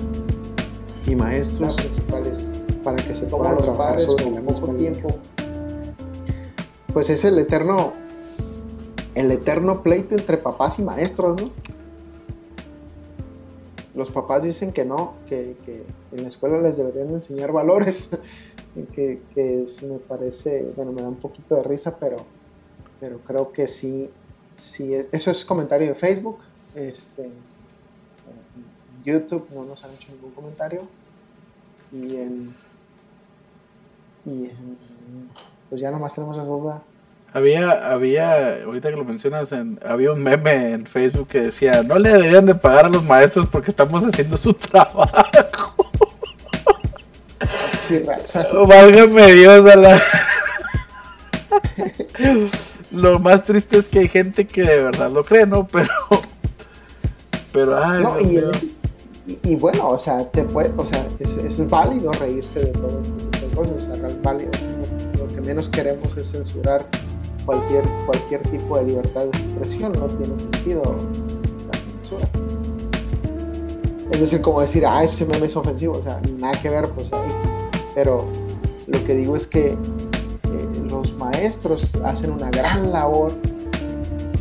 y maestros principales para que se pongan los padres con poco tiempo. Pues es el eterno, el eterno pleito entre papás y maestros, ¿no? Los papás dicen que no, que, que en la escuela les deberían enseñar valores que, que me parece, bueno, me da un poquito de risa, pero, pero creo que sí, si eso es comentario de Facebook. Este, YouTube no nos han hecho ningún comentario. Y en, y en pues ya nomás tenemos esa duda. Había, había, ahorita que lo mencionas, en, había un meme en Facebook que decía, no le deberían de pagar a los maestros porque estamos haciendo su trabajo. Válgame Dios a la... lo más triste es que hay gente que de verdad lo cree, ¿no? Pero... Pero, ay, no, y, bueno, o sea, te puede, o sea, es, es válido reírse de todo este tipo de cosas, o sea, es válido. Lo, que menos queremos es censurar cualquier, cualquier tipo de libertad de expresión, no tiene sentido la censura. Es decir, como decir, ah, ese meme es ofensivo, o sea, nada que ver, pues ahí. Pero lo que digo es que eh, los maestros hacen una gran labor,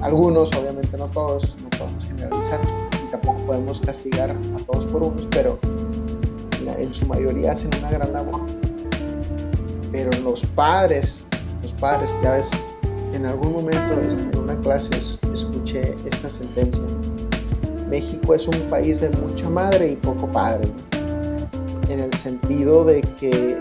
algunos, obviamente no todos, no podemos generalizar, y tampoco podemos castigar a todos por unos, pero en su mayoría hacen una gran labor. Pero los padres, los padres, ya ves, en algún momento en una clase escuché esta sentencia. México es un país de mucha madre y poco padre, en el sentido de que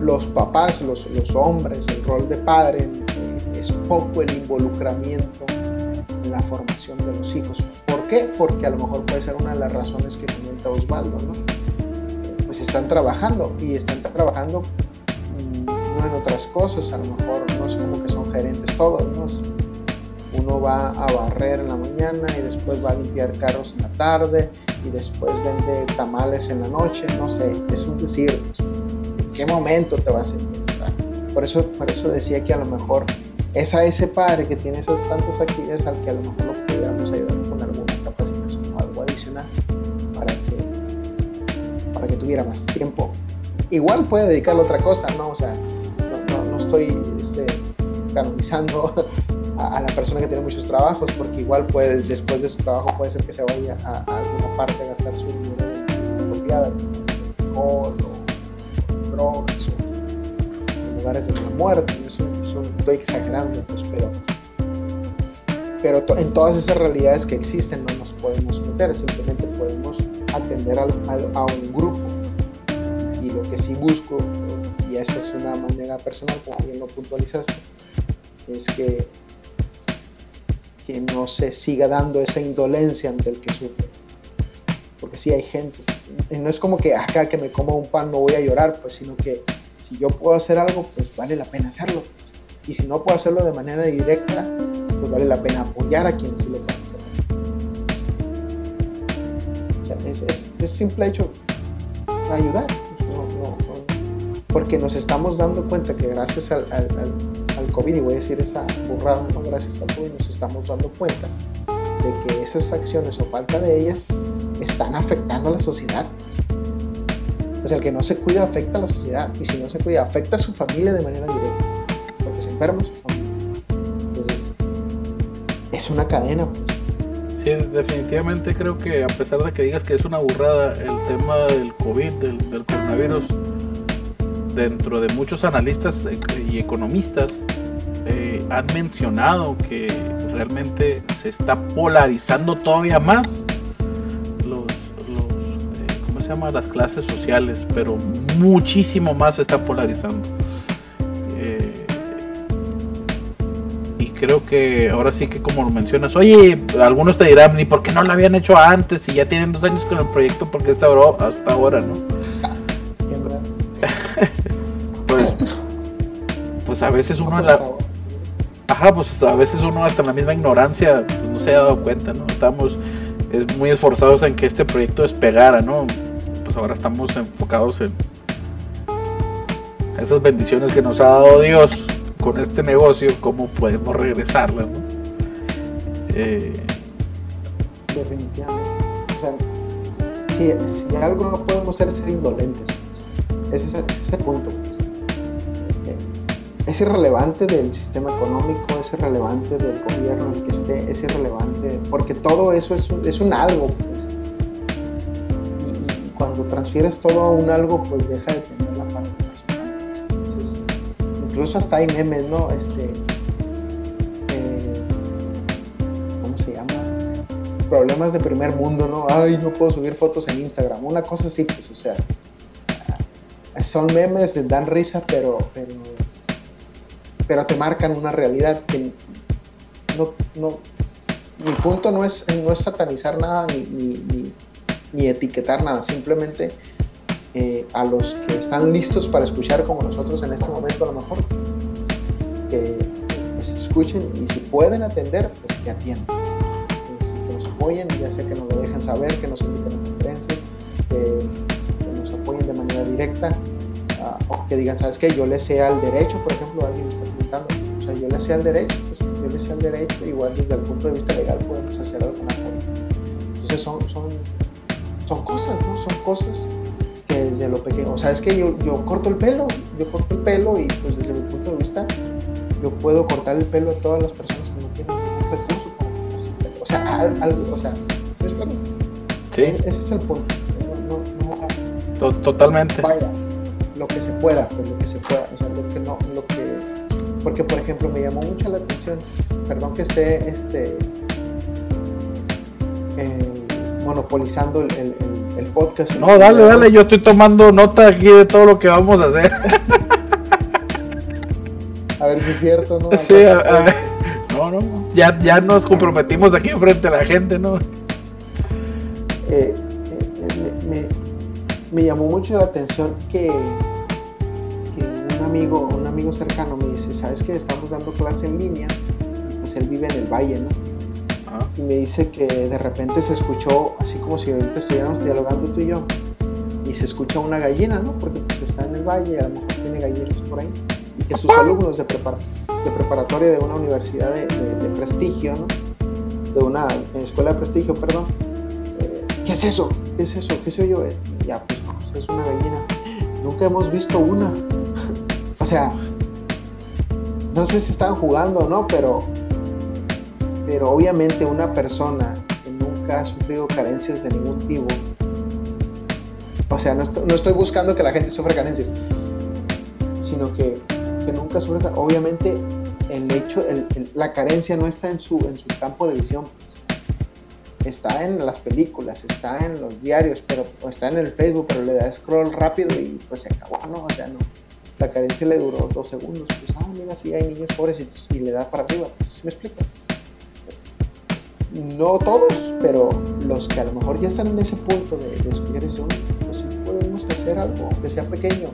los papás, los, hombres, el rol de padre eh, es poco el involucramiento en la formación de los hijos. ¿Por qué? Porque a lo mejor puede ser una de las razones que comenta Osvaldo, ¿no? Pues están trabajando y están trabajando en otras cosas, a lo mejor no es como que son gerentes todos, ¿no? Uno va a barrer en la mañana y después va a limpiar carros en la tarde y después vende tamales en la noche, no sé, es un decir, ¿en qué momento te vas a encontrar? Por eso, por eso decía que a lo mejor es a ese padre que tiene esas tantas actividades al que a lo mejor lo pudiéramos ayudar con alguna capacitación o algo adicional para que, para que tuviera más tiempo. Igual puede dedicarle a otra cosa, ¿no? Sea, estoy este, canonizando a, la persona que tiene muchos trabajos, porque igual puede, después de su trabajo puede ser que se vaya a, alguna parte a gastar su dinero apropiada, o drogas o lugares de la muerte. Eso, estoy exagerando, pues, pero, pero en todas esas realidades que existen no nos podemos meter, simplemente podemos atender a un grupo. Y lo que sí busco y esa es una manera personal, como bien lo puntualizaste, es que, que no se siga dando esa indolencia ante el que sufre. Porque sí hay gente, no es como que acá que me como un pan no voy a llorar, pues sino que si yo puedo hacer algo, pues vale la pena hacerlo. Y si no puedo hacerlo de manera directa, pues vale la pena apoyar a quienes sí lo pueden hacer. Es simple hecho ayudar porque nos estamos dando cuenta que gracias al, al, COVID, y voy a decir esa burrada, no gracias al COVID, nos estamos dando cuenta de que esas acciones o falta de ellas están afectando a la sociedad. O sea, el que no se cuida afecta a la sociedad y si no se cuida afecta a su familia de manera directa, porque se enferma su familia. Entonces, es una cadena. Pues. Sí, definitivamente creo que a pesar de que digas que es una burrada el tema del COVID, del coronavirus, dentro de muchos analistas y economistas eh, han mencionado que realmente se está polarizando todavía más los, eh, ¿cómo se llama? las clases sociales, pero muchísimo más se está polarizando. Eh, y creo que ahora sí que como lo mencionas, oye, algunos te dirán, ¿ni por qué no lo habían hecho antes? Y ya tienen dos años con el proyecto, porque hasta ahora, hasta ahora no? Pues a veces uno la... Ajá, pues a veces uno hasta en la misma ignorancia pues, no se ha dado cuenta, ¿no? Estamos muy esforzados en que este proyecto despegara, ¿no? Pues ahora estamos enfocados en esas bendiciones que nos ha dado Dios con este negocio, cómo podemos regresarlas, ¿no? Eh... Definitivamente. O sea, si, algo no podemos hacer es ser indolentes. Ese es ese punto es irrelevante del sistema económico, es irrelevante del gobierno en que esté, es irrelevante, porque todo eso es un, algo. Pues. Y, cuando transfieres todo a un algo, pues deja de tener la parte personal. incluso hasta hay memes, ¿no? Este, eh, problemas de primer mundo, ¿no? Ay, no puedo subir fotos en Instagram. Una cosa así, pues, o sea, son memes, dan risa, pero, pero te marcan una realidad que no, no, mi punto no es, no es satanizar nada ni, ni, etiquetar nada, simplemente eh, a los que están listos para escuchar como nosotros en este momento a lo mejor, que pues, escuchen y si pueden atender, pues que atiendan. que nos apoyen, ya sea que nos lo dejen saber, que nos inviten a conferencias, que, nos apoyen de manera directa, o que digan, ¿sabes qué? Yo le sea al derecho, por ejemplo, alguien me está preguntando, o sea, yo le sea al derecho, pues yo le sea al derecho, igual desde el punto de vista legal podemos hacer alguna cosa. Entonces son, son, son cosas, ¿no? Son cosas que desde lo pequeño, o sea, es que yo, yo corto el pelo, yo corto el pelo y pues desde mi punto de vista yo puedo cortar el pelo a todas las personas que no tienen ningún recurso. O sea, algo, o sea, ¿sí e-, Ese es el punto. No, Totalmente. Vaya, lo que se pueda, pues lo que se pueda, o sea, lo que no, lo que, porque por ejemplo me llamó mucho la atención, perdón que esté, este, eh, monopolizando el, el, el, podcast. No, dale, dale, yo estoy tomando nota aquí de todo lo que vamos a hacer. a ver si es cierto, ¿no? Sí, a, ver. No, no, ya, ya nos comprometimos aquí frente a la gente, ¿no? Eh, eh, me, me, llamó mucho la atención que, un amigo, un amigo cercano me dice, ¿sabes que estamos dando clase en línea? Pues él vive en el valle, ¿no? Y me dice que de repente se escuchó, así como si ahorita estuviéramos dialogando tú y yo, y se escucha una gallina, ¿no? Porque pues está en el valle, a lo mejor tiene gallinas por ahí y que sus alumnos de, de preparatoria de una universidad de, prestigio, ¿no? de una escuela de prestigio, perdón, eh, ¿qué es eso? ¿Qué es eso? ¿Qué soy yo? ya, pues, pues es una gallina. Nunca hemos visto una. O sea, no sé si están jugando o no, pero, pero obviamente una persona que nunca ha sufrido carencias de ningún tipo, o sea, no estoy buscando que la gente sufra carencias, sino que que nunca sufre, obviamente el hecho, la carencia no está en su, en su campo de visión, está en las películas, está en los diarios, pero o está en el Facebook, pero le da scroll rápido y pues se acabó, ¿no? O sea, no. La carencia le duró dos segundos, pues, ah, mira, sí hay niños pobrecitos y le da para arriba, pues, ¿sí me explico? No todos, pero los que a lo mejor ya están en ese punto de, de eso, pues sí podemos hacer algo, aunque sea pequeño,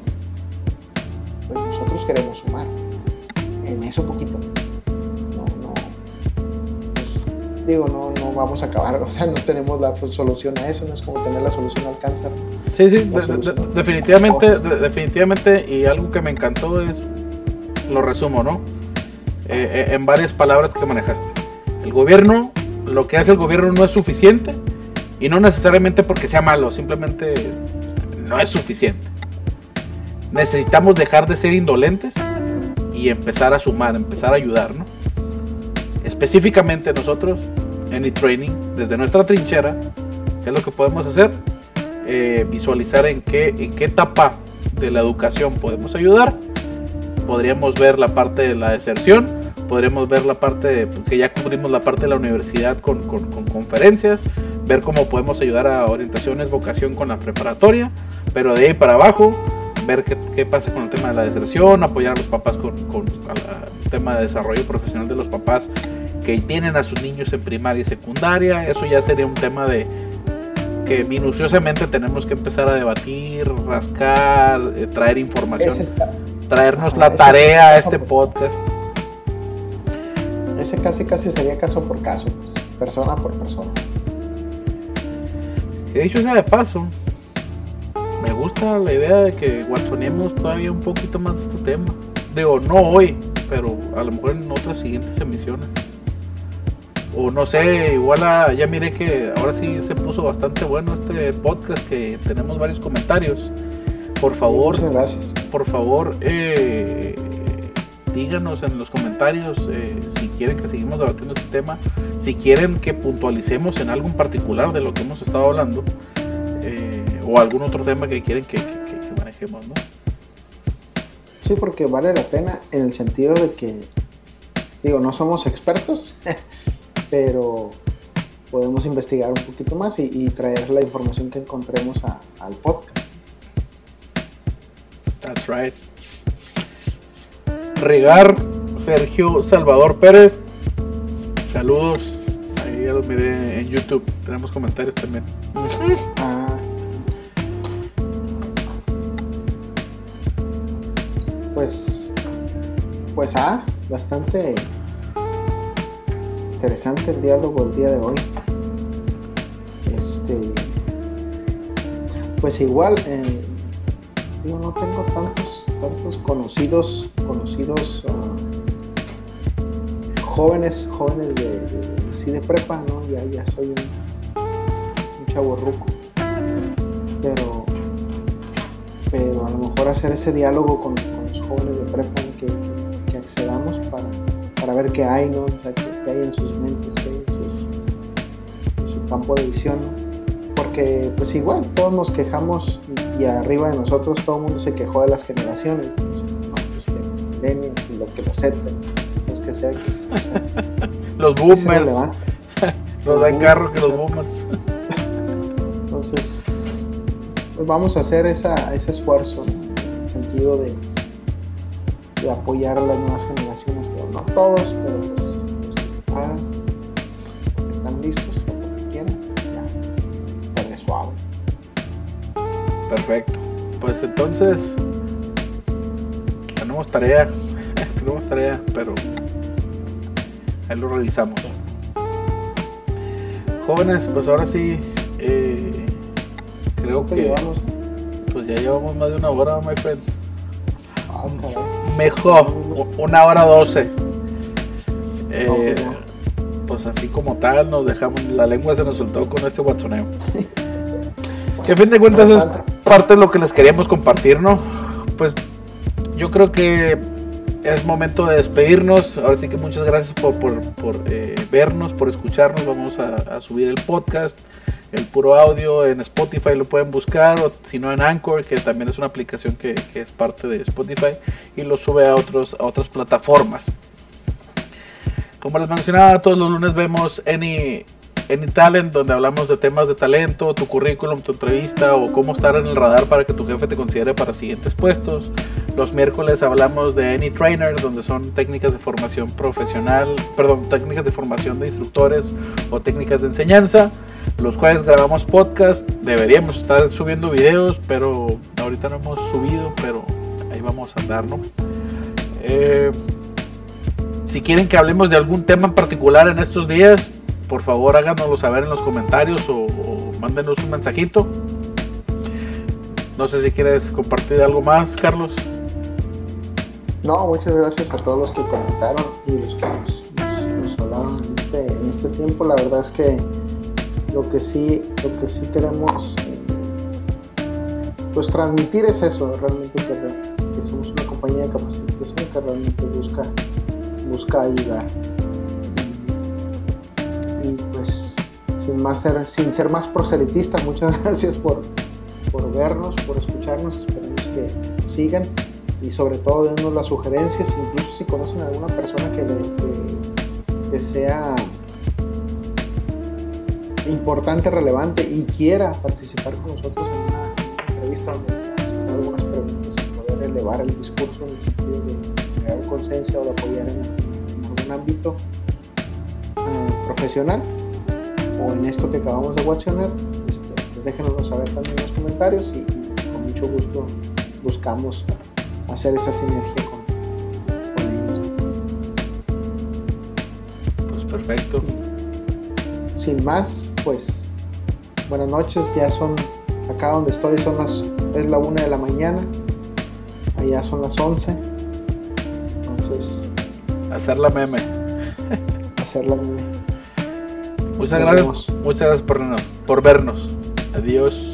pues nosotros queremos sumar en eso poquito. Digo, no, no vamos a acabar, o sea, no tenemos la solución a eso, no es como tener la solución al cáncer. Sí, sí, definitivamente, definitivamente, y algo que me encantó es, lo resumo, ¿no? Eh, eh, en varias palabras que manejaste. El gobierno, lo que hace el gobierno no es suficiente, y no necesariamente porque sea malo, simplemente no es suficiente necesitamos dejar de ser indolentes y empezar a sumar, empezar a ayudar, ¿no? Específicamente nosotros en e-training, desde nuestra trinchera, ¿qué es lo que podemos hacer? Eh, visualizar en qué, en qué etapa de la educación podemos ayudar. Podríamos ver la parte de la deserción, podríamos ver la parte de, que ya cubrimos la parte de la universidad con, con, con conferencias, ver cómo podemos ayudar a orientaciones, vocación con la preparatoria, pero de ahí para abajo ver qué, pasa con el tema de la deserción, apoyar a los papás con, el tema de desarrollo profesional de los papás que tienen a sus niños en primaria y secundaria. Eso ya sería un tema de que minuciosamente tenemos que empezar a debatir, rascar, eh, traer información, traernos la tarea a este podcast. Ese casi casi sería caso por caso, persona por persona. Que dicho sea de paso, me gusta la idea de que guatonemos todavía un poquito más de este tema. Digo, no hoy, pero a lo mejor en otras siguientes emisiones. O no sé, igual ya miré que ahora sí se puso bastante bueno este podcast, que tenemos varios comentarios. Por favor, gracias. Por favor, eh, díganos en los comentarios eh, si quieren que seguimos debatiendo este tema, si quieren que puntualicemos en algo en particular de lo que hemos estado hablando. Eh, o algún otro tema que quieren que, manejemos, ¿no? Sí, porque vale la pena en el sentido de que, digo, no somos expertos, pero podemos investigar un poquito más y, traer la información que encontremos al podcast. That's right. Regar Sergio Salvador Pérez. Saludos. Ahí ya los miré en YouTube. Tenemos comentarios también. Ah. Pues. Pues ah, bastante interesante el diálogo el día de hoy. Este. Pues igual, eh, yo no tengo tantos, tantos conocidos, conocidos. Ah, jóvenes, jóvenes de, de, de prepa, ¿no? Ya, ya soy un, un chavo ruco. Pero, pero a lo mejor hacer ese diálogo con, los jóvenes de prepa que, que, accedamos para, para, ver qué hay, ¿no? Qué, hay en sus mentes, en, su campo de visión, Porque pues igual, todos nos quejamos y, arriba de nosotros todo el mundo se quejó de las generaciones, ¿no? Pues que y los que lo acepten que sea. los boomers. los dan carro que los boomers. Entonces, pues vamos a hacer esa, ese esfuerzo en el sentido de, de apoyar a las nuevas generaciones, pero no todos, pero entonces, tenemos tarea, tenemos tarea, pero lo realizamos. Jóvenes, pues ahora sí, eh, creo que llevamos, pues ya llevamos más de una hora, my friend. Ah, Mejor, una hora doce. Eh, pues así como tal, nos dejamos, la lengua se nos soltó con este guatsoneo. que a fin de cuentas es parte de lo que les queríamos compartir, ¿no? Pues yo creo que es momento de despedirnos. Ahora sí que muchas gracias por, eh, vernos, por escucharnos. Vamos a, subir el podcast, el puro audio en Spotify lo pueden buscar, o si no en Anchor, que también es una aplicación que, es parte de Spotify, y lo sube a, otros, a otras plataformas. Como les mencionaba, todos los lunes vemos Any Any Talent, donde hablamos de temas de talento, tu currículum, tu entrevista o cómo estar en el radar para que tu jefe te considere para siguientes puestos. Los miércoles hablamos de Any Trainer, donde son técnicas de formación profesional, perdón, técnicas de formación de instructores o técnicas de enseñanza. Los jueves grabamos podcast, deberíamos estar subiendo videos, pero ahorita no hemos subido, pero ahí vamos a andar, ¿no? Eh, si quieren que hablemos de algún tema en particular en estos días, por favor háganoslo saber en los comentarios o, mándenos un mensajito. No sé si quieres compartir algo más, Carlos. No, muchas gracias a todos los que comentaron y los que nos, hablaron este, en este, tiempo. La verdad es que lo que sí, lo que sí queremos pues transmitir es eso, realmente que, somos una compañía de capacitación que realmente busca, busca ayudar y pues sin, más ser, sin ser más proselitista, muchas gracias por, por vernos, por escucharnos, esperemos que sigan y sobre todo dennos las sugerencias, incluso si conocen a alguna persona que, que, sea importante, relevante y quiera participar con nosotros en una entrevista donde hacer algunas preguntas y poder elevar el discurso en el sentido de crear conciencia o de apoyar en algún ámbito profesional o en esto que acabamos de watchoner, este, pues déjenoslo saber también en los comentarios y, con mucho gusto buscamos hacer esa sinergia con, ellos. Pues perfecto. Sin más, pues buenas noches, ya son acá donde estoy son las es la una de la mañana, allá son las 11. Entonces, hacer la meme. Muchas gracias, muchas gracias por, por vernos. Adiós.